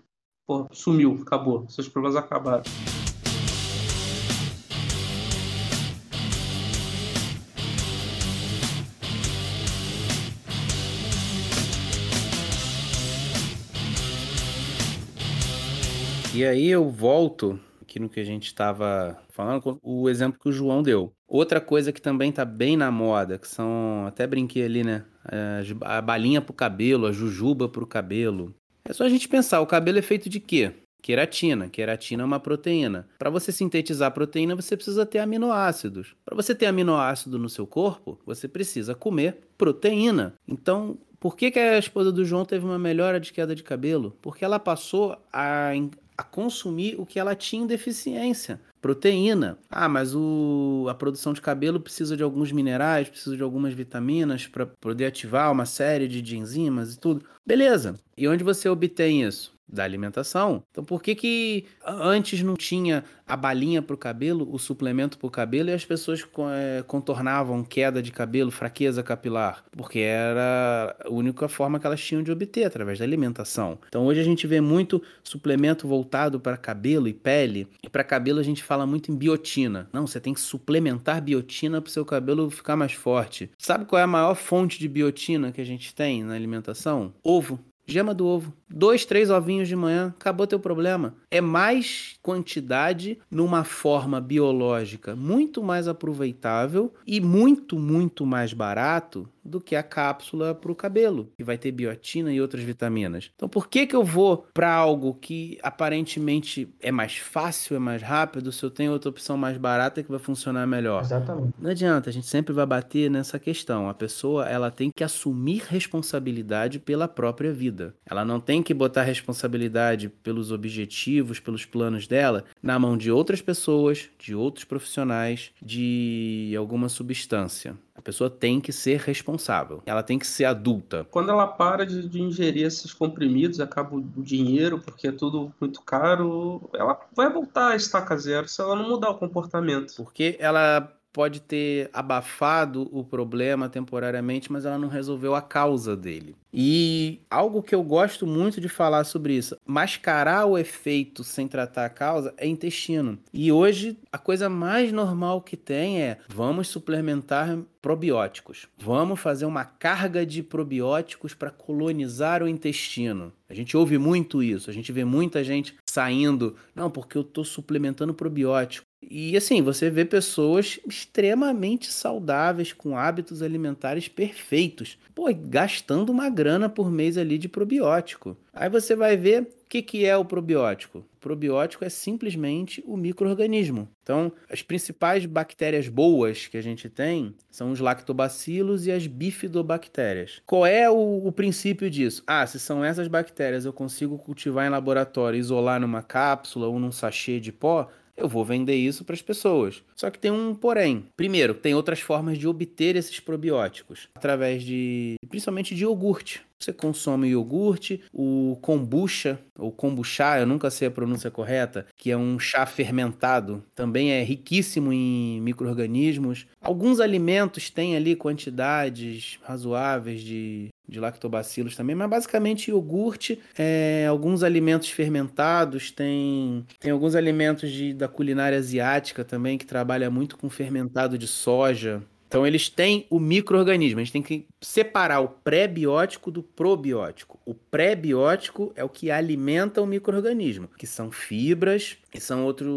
Pô, sumiu, acabou. Seus problemas acabaram. E aí eu volto aqui no que a gente estava falando, o exemplo que o João deu. Outra coisa que também está bem na moda, que são, até brinquei ali, né? A balinha pro cabelo, a jujuba pro cabelo. É só a gente pensar, o cabelo é feito de quê? Queratina. Queratina é uma proteína. Para você sintetizar proteína, você precisa ter aminoácidos. Para você ter aminoácido no seu corpo, você precisa comer proteína. Então, por que, que a esposa do João teve uma melhora de queda de cabelo? Porque ela passou a, consumir o que ela tinha em deficiência. Proteína. Ah, mas o, a produção de cabelo precisa de alguns minerais, precisa de algumas vitaminas para poder ativar uma série de, de enzimas e tudo. Beleza. E onde você obtém isso? Da alimentação. Então por que que antes não tinha a balinha para o cabelo, o suplemento para o cabelo e as pessoas é, contornavam queda de cabelo, fraqueza capilar? Porque era a única forma que elas tinham de obter através da alimentação. Então hoje a gente vê muito suplemento voltado para cabelo e pele. E para cabelo a gente fala muito em biotina. Não, você tem que suplementar biotina para o seu cabelo ficar mais forte. Sabe qual é a maior fonte de biotina que a gente tem na alimentação? Ovo. Gema do ovo. Dois, três ovinhos de manhã, acabou teu problema. É mais quantidade numa forma biológica muito mais aproveitável e muito, muito mais barato do que a cápsula para o cabelo, que vai ter biotina e outras vitaminas. Então, por que, que eu vou para algo que aparentemente é mais fácil, é mais rápido, se eu tenho outra opção mais barata que vai funcionar melhor? Exatamente. Não adianta, a gente sempre vai bater nessa questão. A pessoa ela tem que assumir responsabilidade pela própria vida. Ela não tem que botar responsabilidade pelos objetivos, pelos planos dela na mão de outras pessoas, de outros profissionais, de alguma substância. A pessoa tem que ser responsável. Ela tem que ser adulta. Quando ela para de, de ingerir esses comprimidos, acaba o dinheiro, porque é tudo muito caro, ela vai voltar a estaca zero se ela não mudar o comportamento. Porque ela pode ter abafado o problema temporariamente, mas ela não resolveu a causa dele. E algo que eu gosto muito de falar sobre isso, mascarar o efeito sem tratar a causa é intestino. E hoje a coisa mais normal que tem é vamos suplementar probióticos. Vamos fazer uma carga de probióticos para colonizar o intestino. A gente ouve muito isso, a gente vê muita gente saindo, não, porque eu estou suplementando probiótico. E assim, você vê pessoas extremamente saudáveis, com hábitos alimentares perfeitos, pô, gastando uma grana por mês ali de probiótico. Aí você vai ver que, que é o probiótico. O probiótico é simplesmente o microorganismo. Então, as principais bactérias boas que a gente tem são os lactobacilos e as bifidobactérias. Qual é o, o princípio disso? Ah, se são essas bactérias eu consigo cultivar em laboratório, isolar numa cápsula ou num sachê de pó, eu vou vender isso para as pessoas. Só que tem um porém. Primeiro, tem outras formas de obter esses probióticos, através de, principalmente de iogurte. Você consome iogurte, o kombucha, ou kombucha, eu nunca sei a pronúncia correta, que é um chá fermentado, também é riquíssimo em micro-organismos. Alguns alimentos têm ali quantidades razoáveis de de lactobacilos também, mas basicamente iogurte, é, alguns alimentos fermentados, tem, tem alguns alimentos de, da culinária asiática também que trabalha muito com fermentado de soja. Então eles têm o microorganismo, a gente tem que separar o pré-biótico do probiótico. O pré-biótico é o que alimenta o microorganismo, que são fibras e são outro,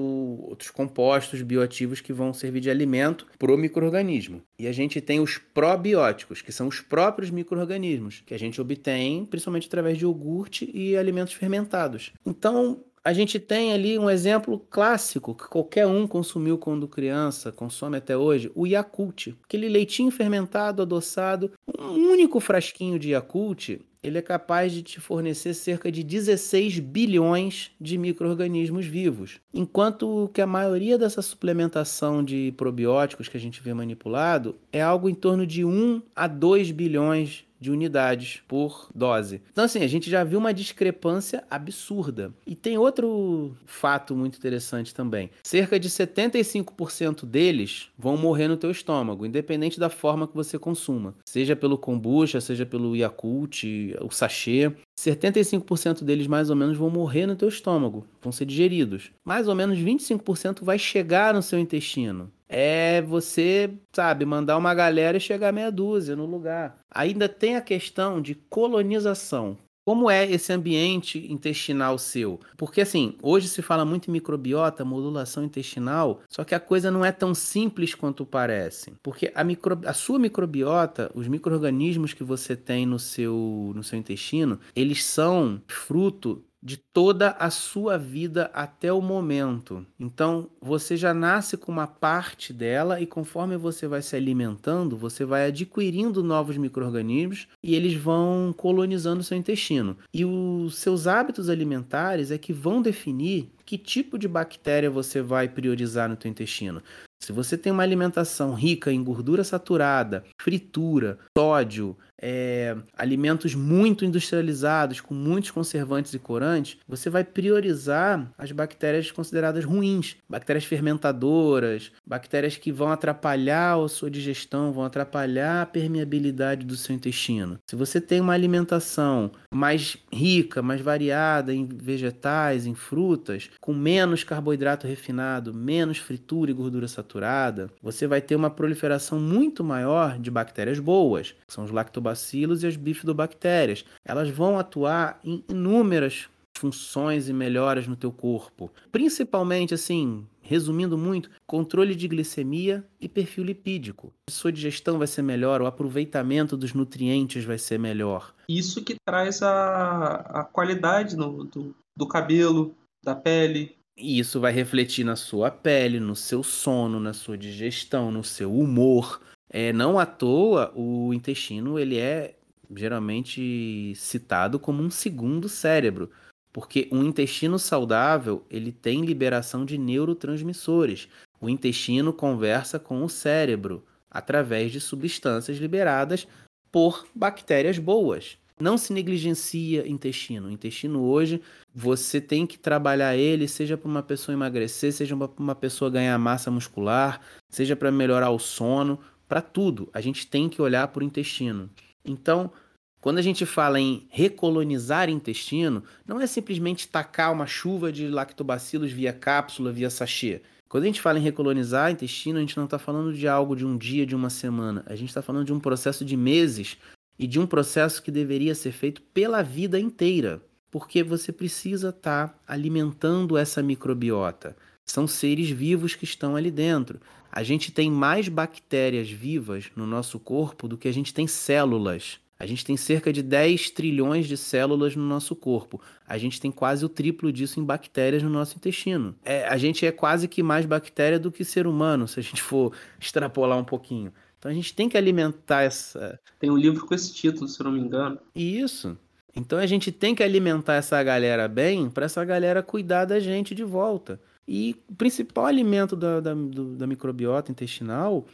outros compostos bioativos que vão servir de alimento para o microorganismo. E a gente tem os probióticos, que são os próprios microorganismos, que a gente obtém principalmente através de iogurte e alimentos fermentados. Então, a gente tem ali um exemplo clássico que qualquer um consumiu quando criança, consome até hoje, o Yakult. Aquele leitinho fermentado, adoçado, um único frasquinho de Yakult, ele é capaz de te fornecer cerca de 16 bilhões de micro-organismos vivos. Enquanto que a maioria dessa suplementação de probióticos que a gente vê manipulado é algo em torno de 1 a 2 bilhões de unidades por dose. Então, assim, a gente já viu uma discrepância absurda. E tem outro fato muito interessante também. Cerca de 75% deles vão morrer no teu estômago, independente da forma que você consuma. Seja pelo kombucha, seja pelo Yakult, o sachê. 75% deles mais ou menos vão morrer no teu estômago, vão ser digeridos. Mais ou menos 25% vai chegar no seu intestino é você, sabe, mandar uma galera e chegar meia dúzia no lugar. Ainda tem a questão de colonização. Como é esse ambiente intestinal seu? Porque assim, hoje se fala muito em microbiota, modulação intestinal, só que a coisa não é tão simples quanto parece. Porque a, micro, a sua microbiota, os micro-organismos que você tem no seu, no seu intestino, eles são fruto de toda a sua vida até o momento. Então, você já nasce com uma parte dela e conforme você vai se alimentando, você vai adquirindo novos microrganismos e eles vão colonizando seu intestino. E os seus hábitos alimentares é que vão definir que tipo de bactéria você vai priorizar no teu intestino. Se você tem uma alimentação rica em gordura saturada, fritura, sódio, é, alimentos muito industrializados, com muitos conservantes e corantes, você vai priorizar as bactérias consideradas ruins, bactérias fermentadoras, bactérias que vão atrapalhar a sua digestão, vão atrapalhar a permeabilidade do seu intestino. Se você tem uma alimentação mais rica, mais variada em vegetais, em frutas, com menos carboidrato refinado, menos fritura e gordura saturada, você vai ter uma proliferação muito maior de bactérias boas, que são os lactobacilos e as bifidobactérias. Elas vão atuar em inúmeras funções e melhoras no teu corpo. Principalmente, assim, resumindo muito, controle de glicemia e perfil lipídico. Sua digestão vai ser melhor, o aproveitamento dos nutrientes vai ser melhor. Isso que traz a, a qualidade no, do, do cabelo, da pele. E isso vai refletir na sua pele, no seu sono, na sua digestão, no seu humor. É, não à toa, o intestino ele é geralmente citado como um segundo cérebro. Porque um intestino saudável, ele tem liberação de neurotransmissores. O intestino conversa com o cérebro através de substâncias liberadas por bactérias boas. Não se negligencia intestino. O intestino hoje, você tem que trabalhar ele, seja para uma pessoa emagrecer, seja para uma pessoa ganhar massa muscular, seja para melhorar o sono, para tudo. A gente tem que olhar para o intestino. Então, quando a gente fala em recolonizar intestino, não é simplesmente tacar uma chuva de lactobacilos via cápsula, via sachê. Quando a gente fala em recolonizar intestino, a gente não está falando de algo de um dia, de uma semana. A gente está falando de um processo de meses e de um processo que deveria ser feito pela vida inteira. Porque você precisa estar tá alimentando essa microbiota. São seres vivos que estão ali dentro. A gente tem mais bactérias vivas no nosso corpo do que a gente tem células. A gente tem cerca de 10 trilhões de células no nosso corpo. A gente tem quase o triplo disso em bactérias no nosso intestino. É, a gente é quase que mais bactéria do que ser humano, se a gente for extrapolar um pouquinho. Então a gente tem que alimentar essa. Tem um livro com esse título, se não me engano. Isso. Então a gente tem que alimentar essa galera bem para essa galera cuidar da gente de volta. E o principal alimento da, da, do, da microbiota intestinal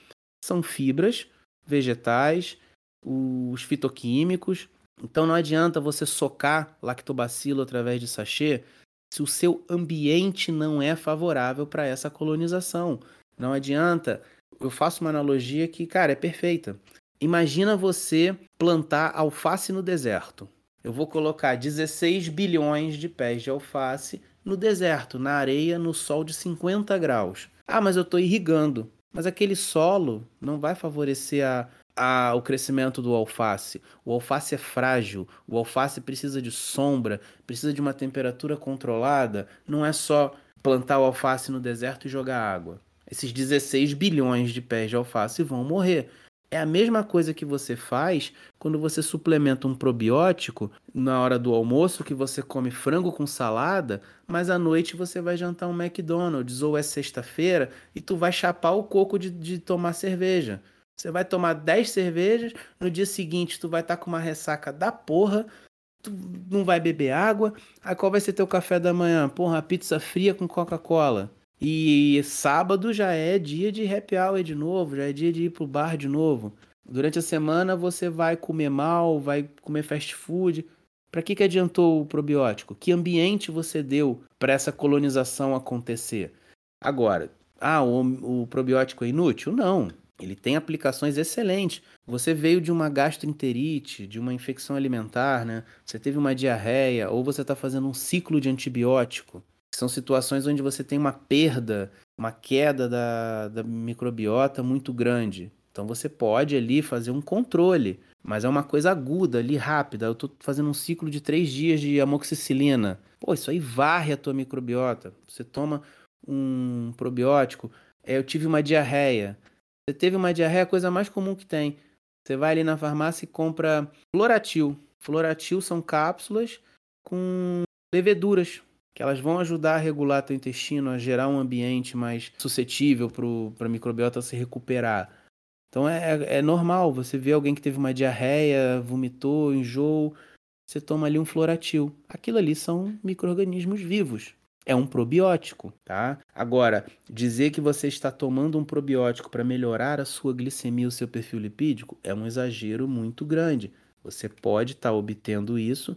são fibras vegetais os fitoquímicos. Então não adianta você socar lactobacilo através de sachê se o seu ambiente não é favorável para essa colonização. Não adianta. Eu faço uma analogia que, cara, é perfeita. Imagina você plantar alface no deserto. Eu vou colocar 16 bilhões de pés de alface no deserto, na areia, no sol de 50 graus. Ah, mas eu estou irrigando. Mas aquele solo não vai favorecer a, a, o crescimento do alface. O alface é frágil, o alface precisa de sombra, precisa de uma temperatura controlada. Não é só plantar o alface no deserto e jogar água. Esses 16 bilhões de pés de alface vão morrer. É a mesma coisa que você faz quando você suplementa um probiótico na hora do almoço, que você come frango com salada, mas à noite você vai jantar um McDonald's ou é sexta-feira e tu vai chapar o coco de, de tomar cerveja. Você vai tomar 10 cervejas, no dia seguinte tu vai estar tá com uma ressaca da porra, tu não vai beber água. Aí qual vai ser teu café da manhã? Porra, pizza fria com Coca-Cola. E sábado já é dia de happy hour de novo, já é dia de ir pro bar de novo. Durante a semana você vai comer mal, vai comer fast food. Para que, que adiantou o probiótico? Que ambiente você deu para essa colonização acontecer? Agora, ah, o, o probiótico é inútil? Não. Ele tem aplicações excelentes. Você veio de uma gastroenterite, de uma infecção alimentar, né? Você teve uma diarreia, ou você está fazendo um ciclo de antibiótico. São situações onde você tem uma perda, uma queda da, da microbiota muito grande. Então você pode ali fazer um controle, mas é uma coisa aguda ali, rápida. Eu estou fazendo um ciclo de três dias de amoxicilina. Pô, isso aí varre a tua microbiota. Você toma um probiótico. É, eu tive uma diarreia. Você teve uma diarreia, a coisa mais comum que tem. Você vai ali na farmácia e compra Floratil. Floratil são cápsulas com leveduras, que elas vão ajudar a regular teu intestino, a gerar um ambiente mais suscetível para a microbiota se recuperar. Então é, é, é normal, você vê alguém que teve uma diarreia, vomitou, enjoo, você toma ali um floratil. Aquilo ali são micro-organismos vivos é um probiótico, tá? Agora, dizer que você está tomando um probiótico para melhorar a sua glicemia, o seu perfil lipídico, é um exagero muito grande. Você pode estar tá obtendo isso,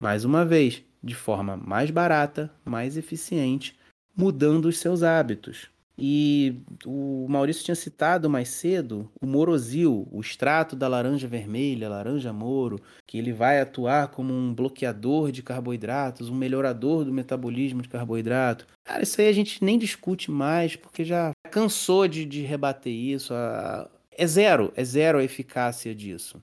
mais uma vez, de forma mais barata, mais eficiente, mudando os seus hábitos. E o Maurício tinha citado mais cedo o morosil, o extrato da laranja vermelha, laranja moro, que ele vai atuar como um bloqueador de carboidratos, um melhorador do metabolismo de carboidrato. Cara, isso aí a gente nem discute mais, porque já cansou de, de rebater isso. É zero, é zero a eficácia disso.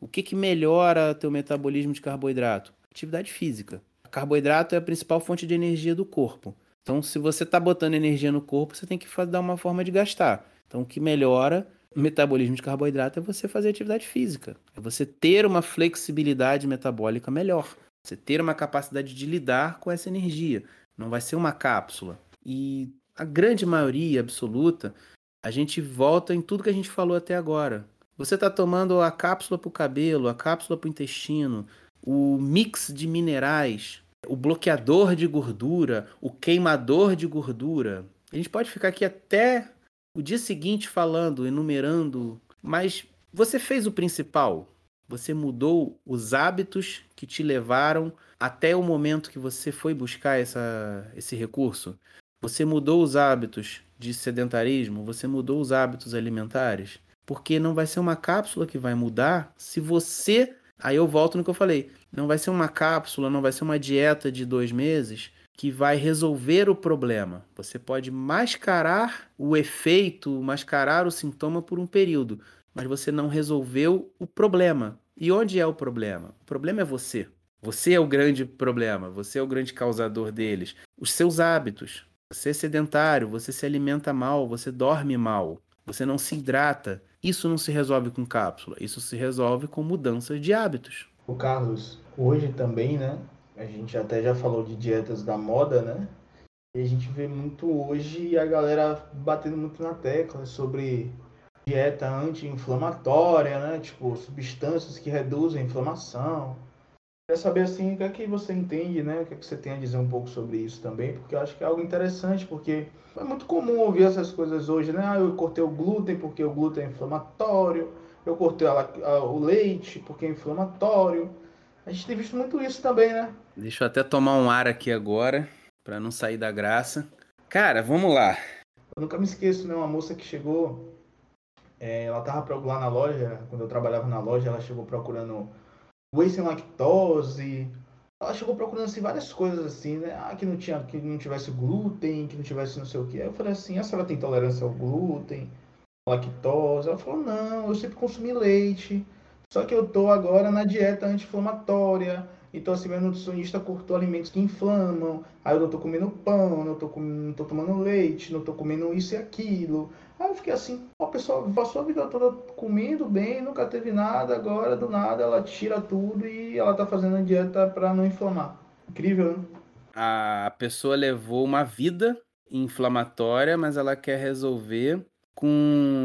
O que, que melhora teu metabolismo de carboidrato? Atividade física. Carboidrato é a principal fonte de energia do corpo. Então, se você está botando energia no corpo, você tem que dar uma forma de gastar. Então, o que melhora o metabolismo de carboidrato é você fazer atividade física. É você ter uma flexibilidade metabólica melhor. Você ter uma capacidade de lidar com essa energia. Não vai ser uma cápsula. E a grande maioria absoluta, a gente volta em tudo que a gente falou até agora. Você está tomando a cápsula para o cabelo, a cápsula para o intestino, o mix de minerais, o bloqueador de gordura, o queimador de gordura. A gente pode ficar aqui até o dia seguinte falando, enumerando, mas você fez o principal. Você mudou os hábitos que te levaram até o momento que você foi buscar essa, esse recurso. Você mudou os hábitos de sedentarismo, você mudou os hábitos alimentares. Porque não vai ser uma cápsula que vai mudar se você Aí eu volto no que eu falei. Não vai ser uma cápsula, não vai ser uma dieta de dois meses que vai resolver o problema. Você pode mascarar o efeito, mascarar o sintoma por um período, mas você não resolveu o problema. E onde é o problema? O problema é você. Você é o grande problema, você é o grande causador deles. Os seus hábitos. Você é sedentário, você se alimenta mal, você dorme mal, você não se hidrata. Isso não se resolve com cápsula, isso se resolve com mudanças de hábitos. O Carlos, hoje também, né? A gente até já falou de dietas da moda, né? E a gente vê muito hoje a galera batendo muito na tecla sobre dieta anti-inflamatória, né? Tipo, substâncias que reduzem a inflamação. Queria saber assim, o que é que você entende, né? O que é que você tem a dizer um pouco sobre isso também, porque eu acho que é algo interessante, porque é muito comum ouvir essas coisas hoje, né? Ah, eu cortei o glúten porque o glúten é inflamatório, eu cortei a, a, o leite porque é inflamatório. A gente tem visto muito isso também, né? Deixa eu até tomar um ar aqui agora, para não sair da graça. Cara, vamos lá. Eu nunca me esqueço, né? Uma moça que chegou, é, ela tava lá na loja, quando eu trabalhava na loja, ela chegou procurando whey sem lactose. Ela chegou procurando assim, várias coisas assim, né? Ah, que não, tinha, que não tivesse glúten, que não tivesse não sei o que. Aí eu falei assim, a senhora tem intolerância ao glúten, lactose? Ela falou, não, eu sempre consumi leite. Só que eu tô agora na dieta anti-inflamatória. Então, assim, meu nutricionista cortou alimentos que inflamam. Aí eu não tô comendo pão, não tô, não tô tomando leite, não tô comendo isso e aquilo. Aí eu fiquei assim, a pessoa passou a vida toda comendo bem, nunca teve nada, agora do nada ela tira tudo e ela tá fazendo a dieta para não inflamar. Incrível, né? A pessoa levou uma vida inflamatória, mas ela quer resolver com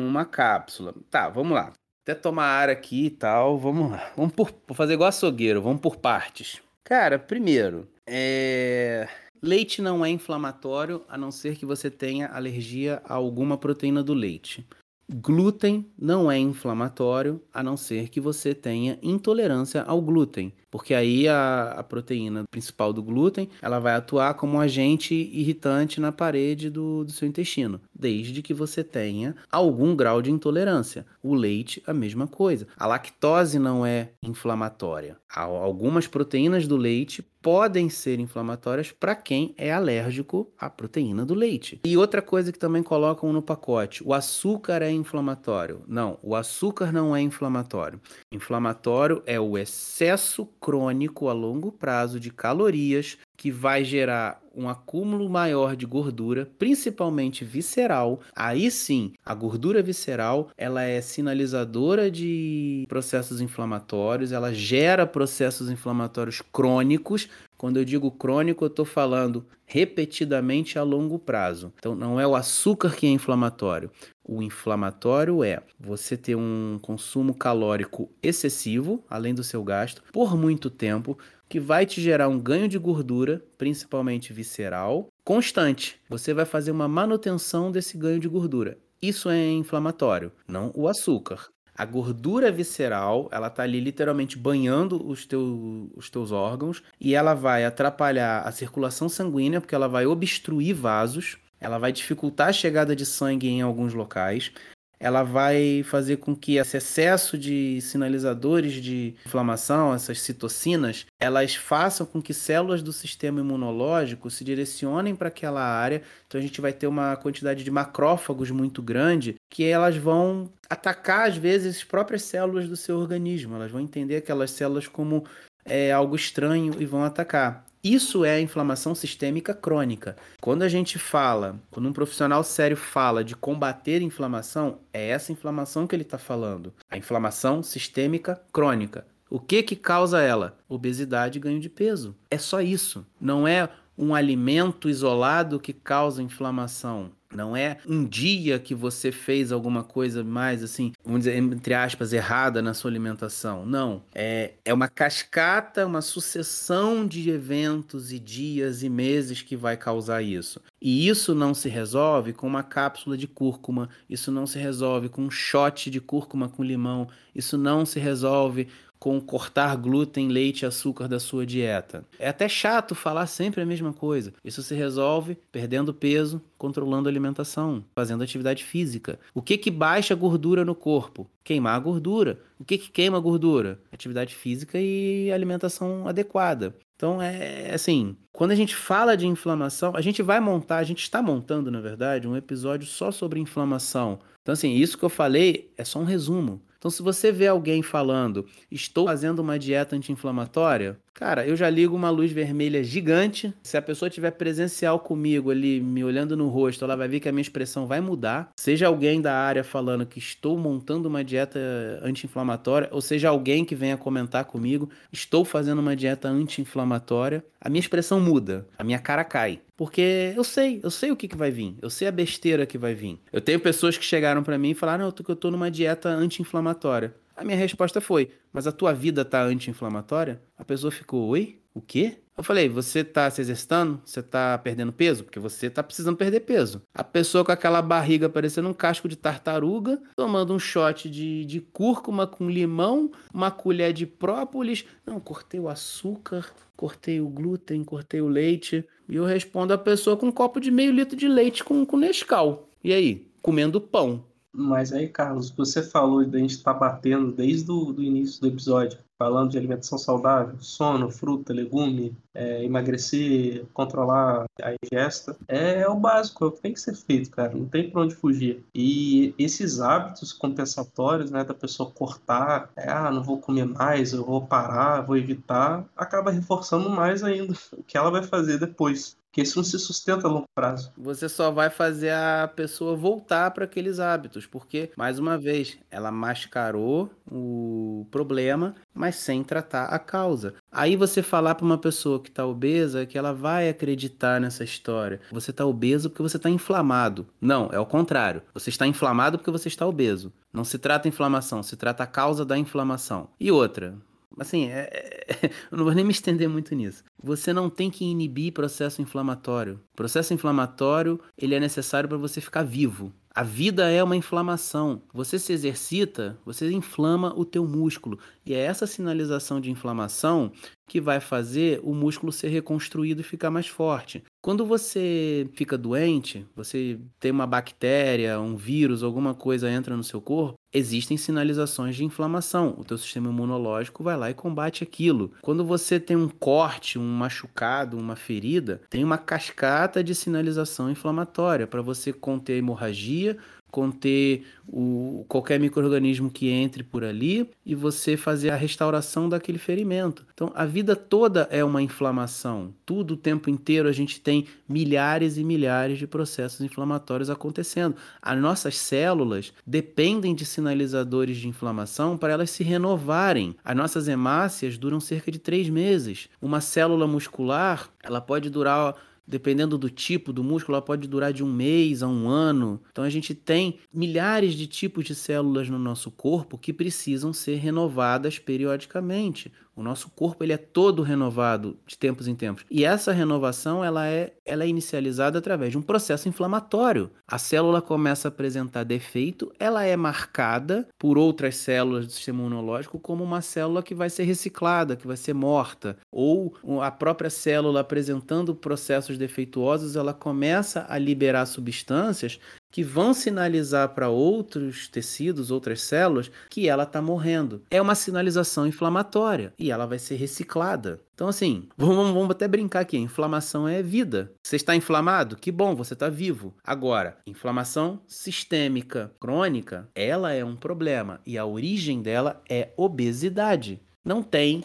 uma cápsula. Tá, vamos lá. Até tomar ar aqui e tal, vamos lá. Vamos por, vou fazer igual açougueiro, vamos por partes. Cara, primeiro, é Leite não é inflamatório a não ser que você tenha alergia a alguma proteína do leite. Glúten não é inflamatório a não ser que você tenha intolerância ao glúten, porque aí a, a, proteína principal do glúten ela vai atuar como um agente irritante na parede do, do seu intestino, desde que você tenha algum grau de intolerância. O leite, a mesma coisa. A lactose não é inflamatória. Algumas proteínas do leite podem ser inflamatórias para quem é alérgico à proteína do leite. E outra coisa que também colocam no pacote: o açúcar é inflamatório. Não, o açúcar não é inflamatório. Inflamatório é o excesso crônico a longo prazo de calorias que vai gerar um acúmulo maior de gordura, principalmente visceral. Aí sim, a gordura visceral, ela é sinalizadora de processos inflamatórios, ela gera processos inflamatórios crônicos. Quando eu digo crônico, eu estou falando repetidamente a longo prazo. Então, não é o açúcar que é inflamatório. O inflamatório é você ter um consumo calórico excessivo, além do seu gasto, por muito tempo, que vai te gerar um ganho de gordura, principalmente visceral, constante. Você vai fazer uma manutenção desse ganho de gordura. Isso é inflamatório, não o açúcar. A gordura visceral, ela tá ali literalmente banhando os, teu, os teus órgãos e ela vai atrapalhar a circulação sanguínea, porque ela vai obstruir vasos. ela vai dificultar a chegada de sangue em alguns locais, ela vai fazer com que esse excesso de sinalizadores de inflamação, essas citocinas, elas façam com que células do sistema imunológico se direcionem para aquela área. Então a gente vai ter uma quantidade de macrófagos muito grande que elas vão atacar às vezes as próprias células do seu organismo. Elas vão entender aquelas células como é, algo estranho e vão atacar. Isso é a inflamação sistêmica crônica. Quando a gente fala, quando um profissional sério fala de combater inflamação, é essa inflamação que ele está falando. A inflamação sistêmica crônica. O que que causa ela? Obesidade e ganho de peso. É só isso. Não é um alimento isolado que causa inflamação. Não é um dia que você fez alguma coisa mais assim, vamos dizer, entre aspas, errada na sua alimentação. Não. É, é uma cascata, uma sucessão de eventos e dias e meses que vai causar isso. E isso não se resolve com uma cápsula de cúrcuma, isso não se resolve com um shot de cúrcuma com limão, isso não se resolve com cortar glúten, leite e açúcar da sua dieta. É até chato falar sempre a mesma coisa. Isso se resolve perdendo peso, controlando a alimentação, fazendo atividade física. O que que baixa gordura no corpo? Queimar a gordura. O que que queima a gordura? Atividade física e alimentação adequada. Então é assim, quando a gente fala de inflamação, a gente vai montar, a gente está montando, na verdade, um episódio só sobre inflamação. Então assim, isso que eu falei é só um resumo. Então, se você vê alguém falando, estou fazendo uma dieta anti-inflamatória, cara, eu já ligo uma luz vermelha gigante. Se a pessoa tiver presencial comigo ali, me olhando no rosto, ela vai ver que a minha expressão vai mudar. Seja alguém da área falando que estou montando uma dieta anti-inflamatória, ou seja alguém que venha comentar comigo, estou fazendo uma dieta anti-inflamatória, a minha expressão muda, a minha cara cai. Porque eu sei, eu sei o que, que vai vir, eu sei a besteira que vai vir. Eu tenho pessoas que chegaram para mim e falaram: que eu tô numa dieta anti-inflamatória. A minha resposta foi: Mas a tua vida tá anti-inflamatória? A pessoa ficou: Oi? O quê? Eu falei: Você tá se exercitando? Você tá perdendo peso? Porque você tá precisando perder peso. A pessoa com aquela barriga parecendo um casco de tartaruga, tomando um shot de, de cúrcuma com limão, uma colher de própolis. Não, cortei o açúcar, cortei o glúten, cortei o leite. E eu respondo a pessoa com um copo de meio litro de leite com, com Nescau. E aí? Comendo pão. Mas aí, Carlos, você falou de a gente estar tá batendo desde o do início do episódio falando de alimentação saudável, sono, fruta, legume, é, emagrecer, controlar a ingesta, é, o básico, é o que tem que ser feito, cara, não tem para onde fugir. E esses hábitos compensatórios, né, da pessoa cortar, é, ah, não vou comer mais, eu vou parar, vou evitar, acaba reforçando mais ainda o que ela vai fazer depois. Porque isso não se sustenta a longo prazo. Você só vai fazer a pessoa voltar para aqueles hábitos, porque, mais uma vez, ela mascarou o problema, mas sem tratar a causa. Aí você falar para uma pessoa que está obesa que ela vai acreditar nessa história. Você está obeso porque você está inflamado. Não, é o contrário. Você está inflamado porque você está obeso. Não se trata inflamação, se trata a causa da inflamação. E outra, assim, é, é, eu não vou nem me estender muito nisso. Você não tem que inibir processo inflamatório. Processo inflamatório, ele é necessário para você ficar vivo. A vida é uma inflamação. Você se exercita, você inflama o teu músculo. E é essa sinalização de inflamação que vai fazer o músculo ser reconstruído e ficar mais forte. Quando você fica doente, você tem uma bactéria, um vírus, alguma coisa entra no seu corpo, existem sinalizações de inflamação. O teu sistema imunológico vai lá e combate aquilo. Quando você tem um corte, um machucado, uma ferida, tem uma cascata de sinalização inflamatória para você conter a hemorragia, conter o, qualquer microorganismo que entre por ali e você fazer a restauração daquele ferimento. Então, a vida toda é uma inflamação. Tudo o tempo inteiro a gente tem milhares e milhares de processos inflamatórios acontecendo. As nossas células dependem de sinalizadores de inflamação para elas se renovarem. As nossas hemácias duram cerca de três meses. Uma célula muscular, ela pode durar dependendo do tipo do músculo, ela pode durar de um mês a um ano. Então a gente tem milhares de tipos de células no nosso corpo que precisam ser renovadas periodicamente. O nosso corpo ele é todo renovado de tempos em tempos. E essa renovação ela é, ela é inicializada através de um processo inflamatório. A célula começa a apresentar defeito, ela é marcada por outras células do sistema imunológico como uma célula que vai ser reciclada, que vai ser morta, ou a própria célula apresentando processos defeituosos, ela começa a liberar substâncias que vão sinalizar para outros tecidos, outras células, que ela está morrendo. É uma sinalização inflamatória e ela vai ser reciclada. Então, assim, vamos, vamos até brincar aqui: inflamação é vida. Você está inflamado? Que bom, você está vivo. Agora, inflamação sistêmica crônica, ela é um problema e a origem dela é obesidade. Não tem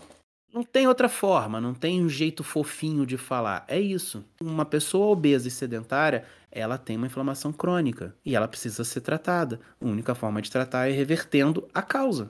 não tem outra forma, não tem um jeito fofinho de falar. É isso. Uma pessoa obesa e sedentária, ela tem uma inflamação crônica e ela precisa ser tratada. A única forma de tratar é revertendo a causa.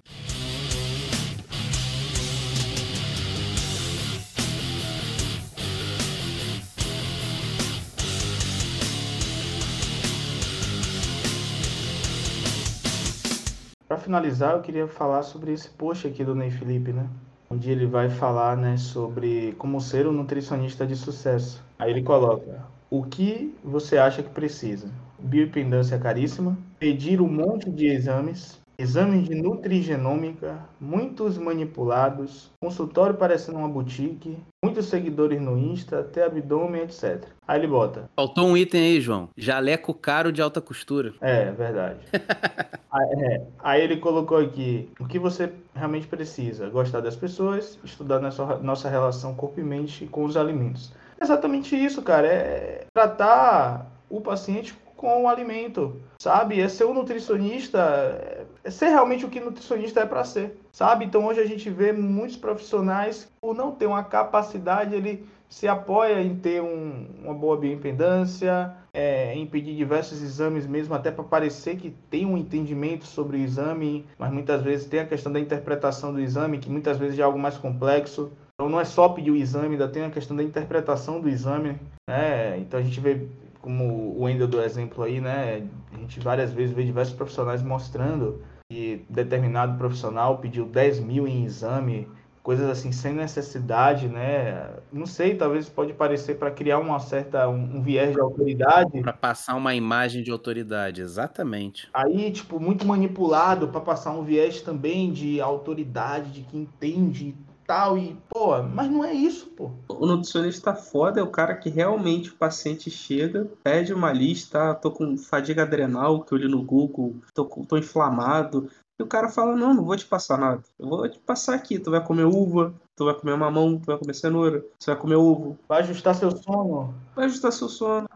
Para finalizar, eu queria falar sobre esse post aqui do Ney Felipe, né? Onde ele vai falar né, sobre como ser um nutricionista de sucesso. Aí ele coloca: o que você acha que precisa? Bioimpedância caríssima, pedir um monte de exames, exames de nutrigenômica, muitos manipulados, consultório parecendo uma boutique, muitos seguidores no Insta, até abdômen, etc. Aí ele bota. Faltou um item aí, João. Jaleco caro de alta costura. É, verdade. aí, é. aí, ele colocou aqui o que você realmente precisa: gostar das pessoas, estudar nossa, nossa relação corpo e mente com os alimentos. Exatamente isso, cara. É tratar o paciente com o alimento, sabe? É ser um nutricionista, é ser realmente o que nutricionista é para ser, sabe? Então hoje a gente vê muitos profissionais por não ter uma capacidade, ele se apoia em ter um, uma boa bioimpedância, é, em pedir diversos exames mesmo, até para parecer que tem um entendimento sobre o exame, mas muitas vezes tem a questão da interpretação do exame, que muitas vezes é algo mais complexo. Então não é só pedir o exame, ainda tem a questão da interpretação do exame. Né? Então a gente vê como o Wendel do exemplo aí, né? A gente várias vezes vê diversos profissionais mostrando que determinado profissional pediu 10 mil em exame, coisas assim sem necessidade, né? Não sei, talvez pode parecer para criar uma certa um, um viés de autoridade, para passar uma imagem de autoridade, exatamente. Aí, tipo, muito manipulado para passar um viés também de autoridade, de que entende tal, e, pô, mas não é isso, pô. O nutricionista foda é o cara que realmente o paciente chega, pede uma lista, ah, tô com fadiga adrenal, que eu li no Google, tô, tô inflamado, e o cara fala, não, não vou te passar nada. Eu vou te passar aqui, tu vai comer uva, tu vai comer mamão, tu vai comer cenoura, você vai comer ovo. Vai ajustar seu sono. Vai ajustar seu sono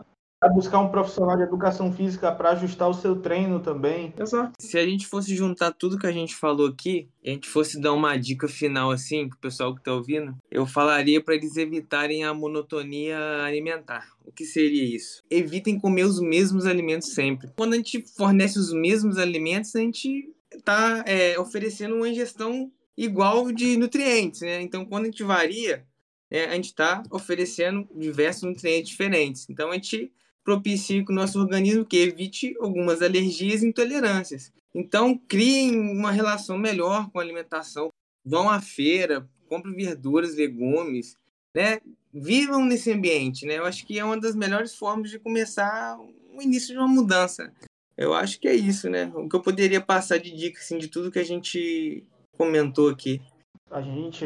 Vai buscar um profissional de educação física para ajustar o seu treino também. Exato. Se a gente fosse juntar tudo que a gente falou aqui, e a gente fosse dar uma dica final assim pro pessoal que tá ouvindo, eu falaria para eles evitarem a monotonia alimentar. O que seria isso? Evitem comer os mesmos alimentos sempre. Quando a gente fornece os mesmos alimentos, a gente tá é, oferecendo uma ingestão igual de nutrientes, né? Então, quando a gente varia, é, a gente está oferecendo diversos nutrientes diferentes. Então, a gente propicie que o nosso organismo que evite algumas alergias e intolerâncias. Então, criem uma relação melhor com a alimentação. Vão à feira, comprem verduras, legumes, né? Vivam nesse ambiente, né? Eu acho que é uma das melhores formas de começar o início de uma mudança. Eu acho que é isso, né? O que eu poderia passar de dica, assim, de tudo que a gente comentou aqui. A gente,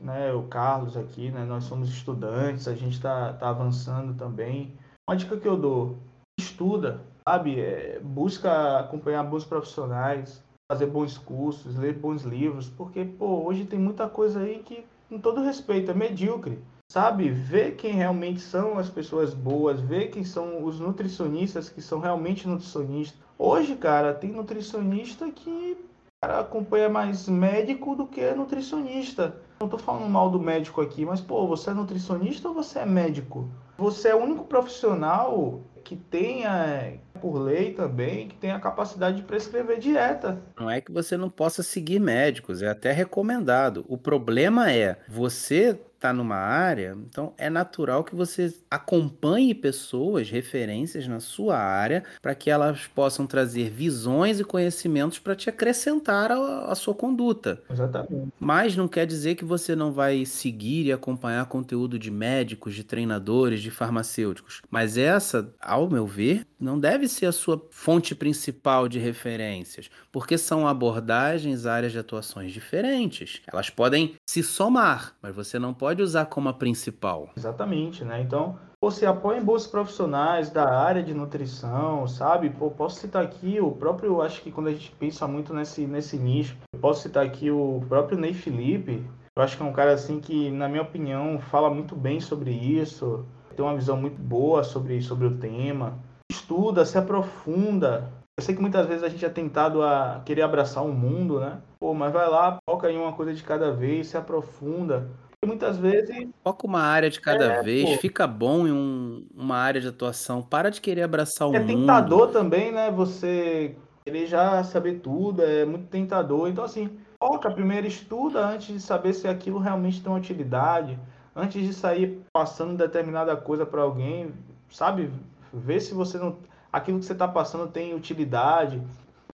né, o Carlos aqui, né, nós somos estudantes, a gente está tá avançando também. Uma dica que eu dou, estuda, sabe? É, busca acompanhar bons profissionais, fazer bons cursos, ler bons livros, porque, pô, hoje tem muita coisa aí que, com todo respeito, é medíocre. Sabe? Ver quem realmente são as pessoas boas, ver quem são os nutricionistas que são realmente nutricionistas. Hoje, cara, tem nutricionista que cara, acompanha mais médico do que nutricionista. Não tô falando mal do médico aqui, mas pô, você é nutricionista ou você é médico? Você é o único profissional que tenha, por lei também, que tenha a capacidade de prescrever dieta. Não é que você não possa seguir médicos, é até recomendado. O problema é você está numa área, então é natural que você acompanhe pessoas, referências na sua área, para que elas possam trazer visões e conhecimentos para te acrescentar a, a, sua conduta. Exatamente. Mas não quer dizer que você não vai seguir e acompanhar conteúdo de médicos, de treinadores, de farmacêuticos. Mas essa, ao meu ver, não deve ser a sua fonte principal de referências, porque são abordagens, áreas de atuações diferentes. Elas podem se somar, mas você não pode usar como a principal. Exatamente, né? Então, você apoia em bolsas profissionais da área de nutrição, sabe? Pô, posso citar aqui o próprio, acho que quando a gente pensa muito nesse, nesse nicho, posso citar aqui o próprio Ney Felipe. Eu acho que é um cara assim que, na minha opinião, fala muito bem sobre isso, tem uma visão muito boa sobre, sobre o tema. Estuda, se aprofunda, eu sei que muitas vezes a gente é tentado a querer abraçar o mundo, né? Pô, mas vai lá, foca em uma coisa de cada vez, se aprofunda. Muitas vezes. Foca uma área de cada é, vez, pô. fica bom em um, uma área de atuação. Para de querer abraçar o é mundo. É tentador também, né? Você querer já saber tudo, é muito tentador. Então, assim, foca primeiro, estuda antes de saber se aquilo realmente tem uma utilidade. Antes de sair passando determinada coisa para alguém, sabe? Vê se você não aquilo que você está passando tem utilidade.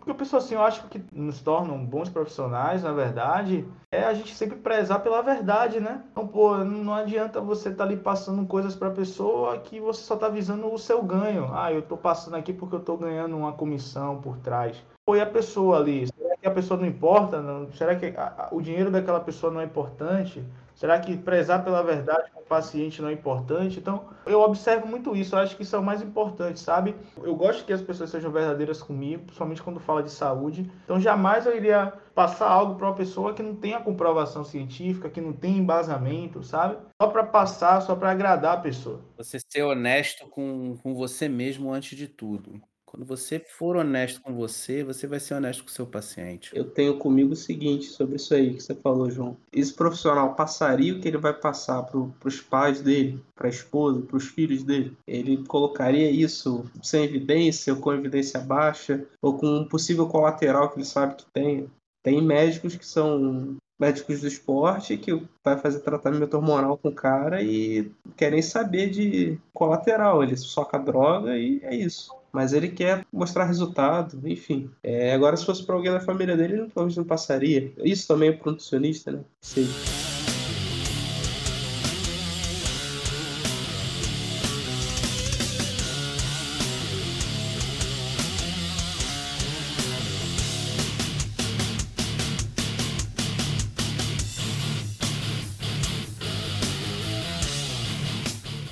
Porque eu penso assim, eu acho que nos tornam bons profissionais, na verdade, é a gente sempre prezar pela verdade, né? Então, pô, não adianta você estar tá ali passando coisas para a pessoa que você só está visando o seu ganho. Ah, eu estou passando aqui porque eu estou ganhando uma comissão por trás. Pô, e a pessoa ali? Será que a pessoa não importa? Não? Será que o dinheiro daquela pessoa não é importante? Será que prezar pela verdade com o paciente não é importante? Então, eu observo muito isso. Eu acho que isso é o mais importante, sabe? Eu gosto que as pessoas sejam verdadeiras comigo, principalmente quando fala de saúde. Então, jamais eu iria passar algo para uma pessoa que não tenha comprovação científica, que não tem embasamento, sabe? Só para passar, só para agradar a pessoa. Você ser honesto com, com você mesmo antes de tudo. Quando você for honesto com você, você vai ser honesto com o seu paciente. Eu tenho comigo o seguinte sobre isso aí que você falou, João. Esse profissional passaria o que ele vai passar para os pais dele, para a esposa, para os filhos dele? Ele colocaria isso sem evidência ou com evidência baixa ou com um possível colateral que ele sabe que tem? Tem médicos que são médicos do esporte que vai fazer tratamento hormonal com o cara e querem saber de colateral. Ele soca droga e é isso mas ele quer mostrar resultado, enfim. É, agora, se fosse para alguém da família dele, ele talvez não passaria. Isso também é pro nutricionista, né? Sim.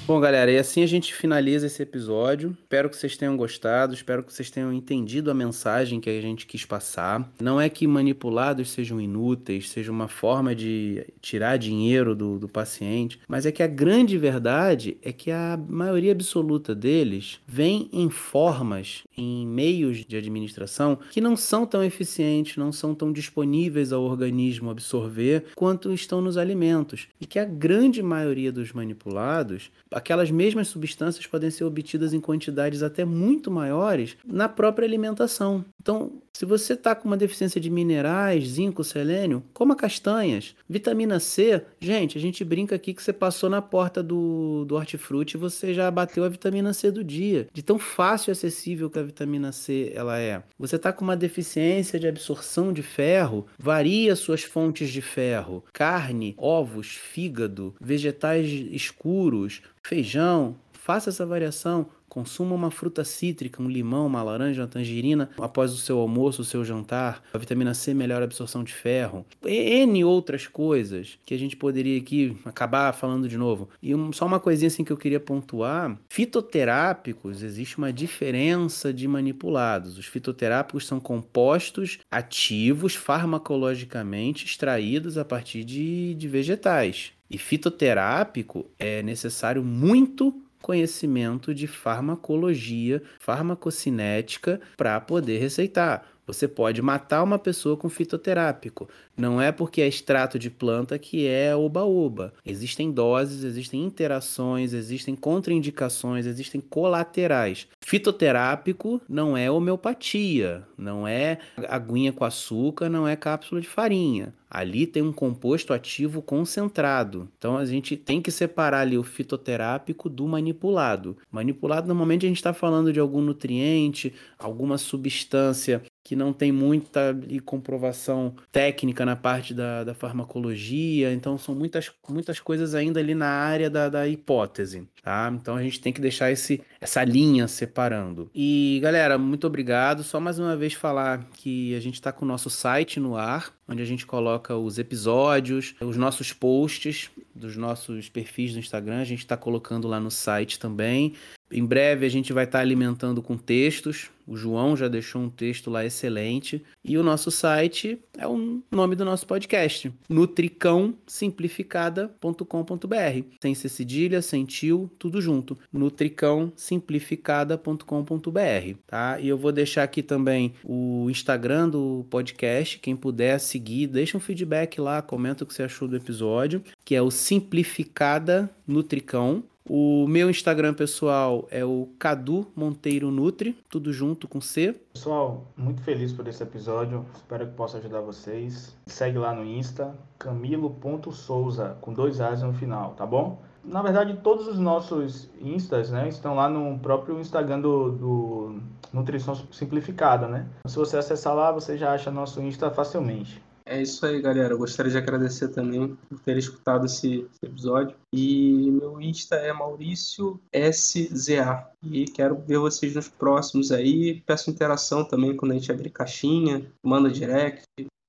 Bom, galera, e assim a gente finaliza esse episódio. Espero que vocês tenham gostado, espero que vocês tenham entendido a mensagem que a gente quis passar. Não é que manipulados sejam inúteis, seja uma forma de tirar dinheiro do, do paciente, mas é que a grande verdade é que a maioria absoluta deles vem em formas, em meios de administração que não são tão eficientes, não são tão disponíveis ao organismo absorver quanto estão nos alimentos. E que a grande maioria dos manipulados aquelas mesmas substâncias podem ser obtidas em quantidades até muito maiores na própria alimentação. Então, se você está com uma deficiência de minerais, zinco, selênio, coma castanhas. Vitamina C, gente, a gente brinca aqui que você passou na porta do, do hortifruti e você já bateu a vitamina C do dia. De tão fácil e acessível que a vitamina C ela é. Você está com uma deficiência de absorção de ferro, varia suas fontes de ferro. Carne, ovos, fígado, vegetais escuros, feijão, faça essa variação. Consuma uma fruta cítrica, um limão, uma laranja, uma tangerina após o seu almoço, o seu jantar. A vitamina C melhora a absorção de ferro. N outras coisas que a gente poderia aqui acabar falando de novo. E um, só uma coisinha assim que eu queria pontuar: fitoterápicos, existe uma diferença de manipulados. Os fitoterápicos são compostos ativos farmacologicamente extraídos a partir de, de vegetais. E fitoterápico é necessário muito conhecimento de farmacologia, farmacocinética para poder receitar. Você pode matar uma pessoa com fitoterápico. Não é porque é extrato de planta que é oba-oba. Existem doses, existem interações, existem contraindicações, existem colaterais. Fitoterápico não é homeopatia, não é aguinha com açúcar, não é cápsula de farinha. Ali tem um composto ativo concentrado. Então a gente tem que separar ali o fitoterápico do manipulado. Manipulado, normalmente a gente está falando de algum nutriente, alguma substância que não tem muita comprovação técnica na parte da, da farmacologia, então são muitas, muitas coisas ainda ali na área da, da hipótese, tá? Então a gente tem que deixar esse, essa linha separando. E galera, muito obrigado. Só mais uma vez falar que a gente está com o nosso site no ar, onde a gente coloca os episódios, os nossos posts dos nossos perfis do Instagram, a gente está colocando lá no site também. Em breve a gente vai estar tá alimentando com textos. O João já deixou um texto lá excelente. E o nosso site é o nome do nosso podcast: nutricãosimplificada.com.br. Sem ser cedilha, sem tio, tudo junto. nutricãosimplificada.com.br, tá? E eu vou deixar aqui também o Instagram do podcast. Quem puder seguir, deixa um feedback lá, comenta o que você achou do episódio, que é o Simplificada Nutricão. O meu Instagram pessoal é o Cadu Monteiro Nutri, tudo junto com C. Pessoal, muito feliz por esse episódio. Espero que possa ajudar vocês. Segue lá no Insta, camilo.souza, com dois A's no final, tá bom? Na verdade, todos os nossos instas né, estão lá no próprio Instagram do, do Nutrição Simplificada, né? Se você acessar lá, você já acha nosso Insta facilmente. É isso aí, galera. Eu gostaria de agradecer também por ter escutado esse, esse episódio. E meu Insta é Maurício SZA. E quero ver vocês nos próximos aí. Peço interação também quando a gente abrir caixinha, manda direct.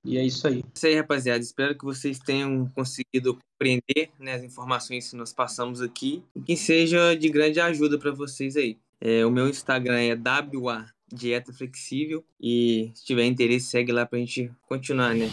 E é isso aí. É isso aí, rapaziada. Espero que vocês tenham conseguido compreender né, as informações que nós passamos aqui e que seja de grande ajuda para vocês aí. É, o meu Instagram é WA dieta flexível. E se tiver interesse, segue lá pra gente continuar, né?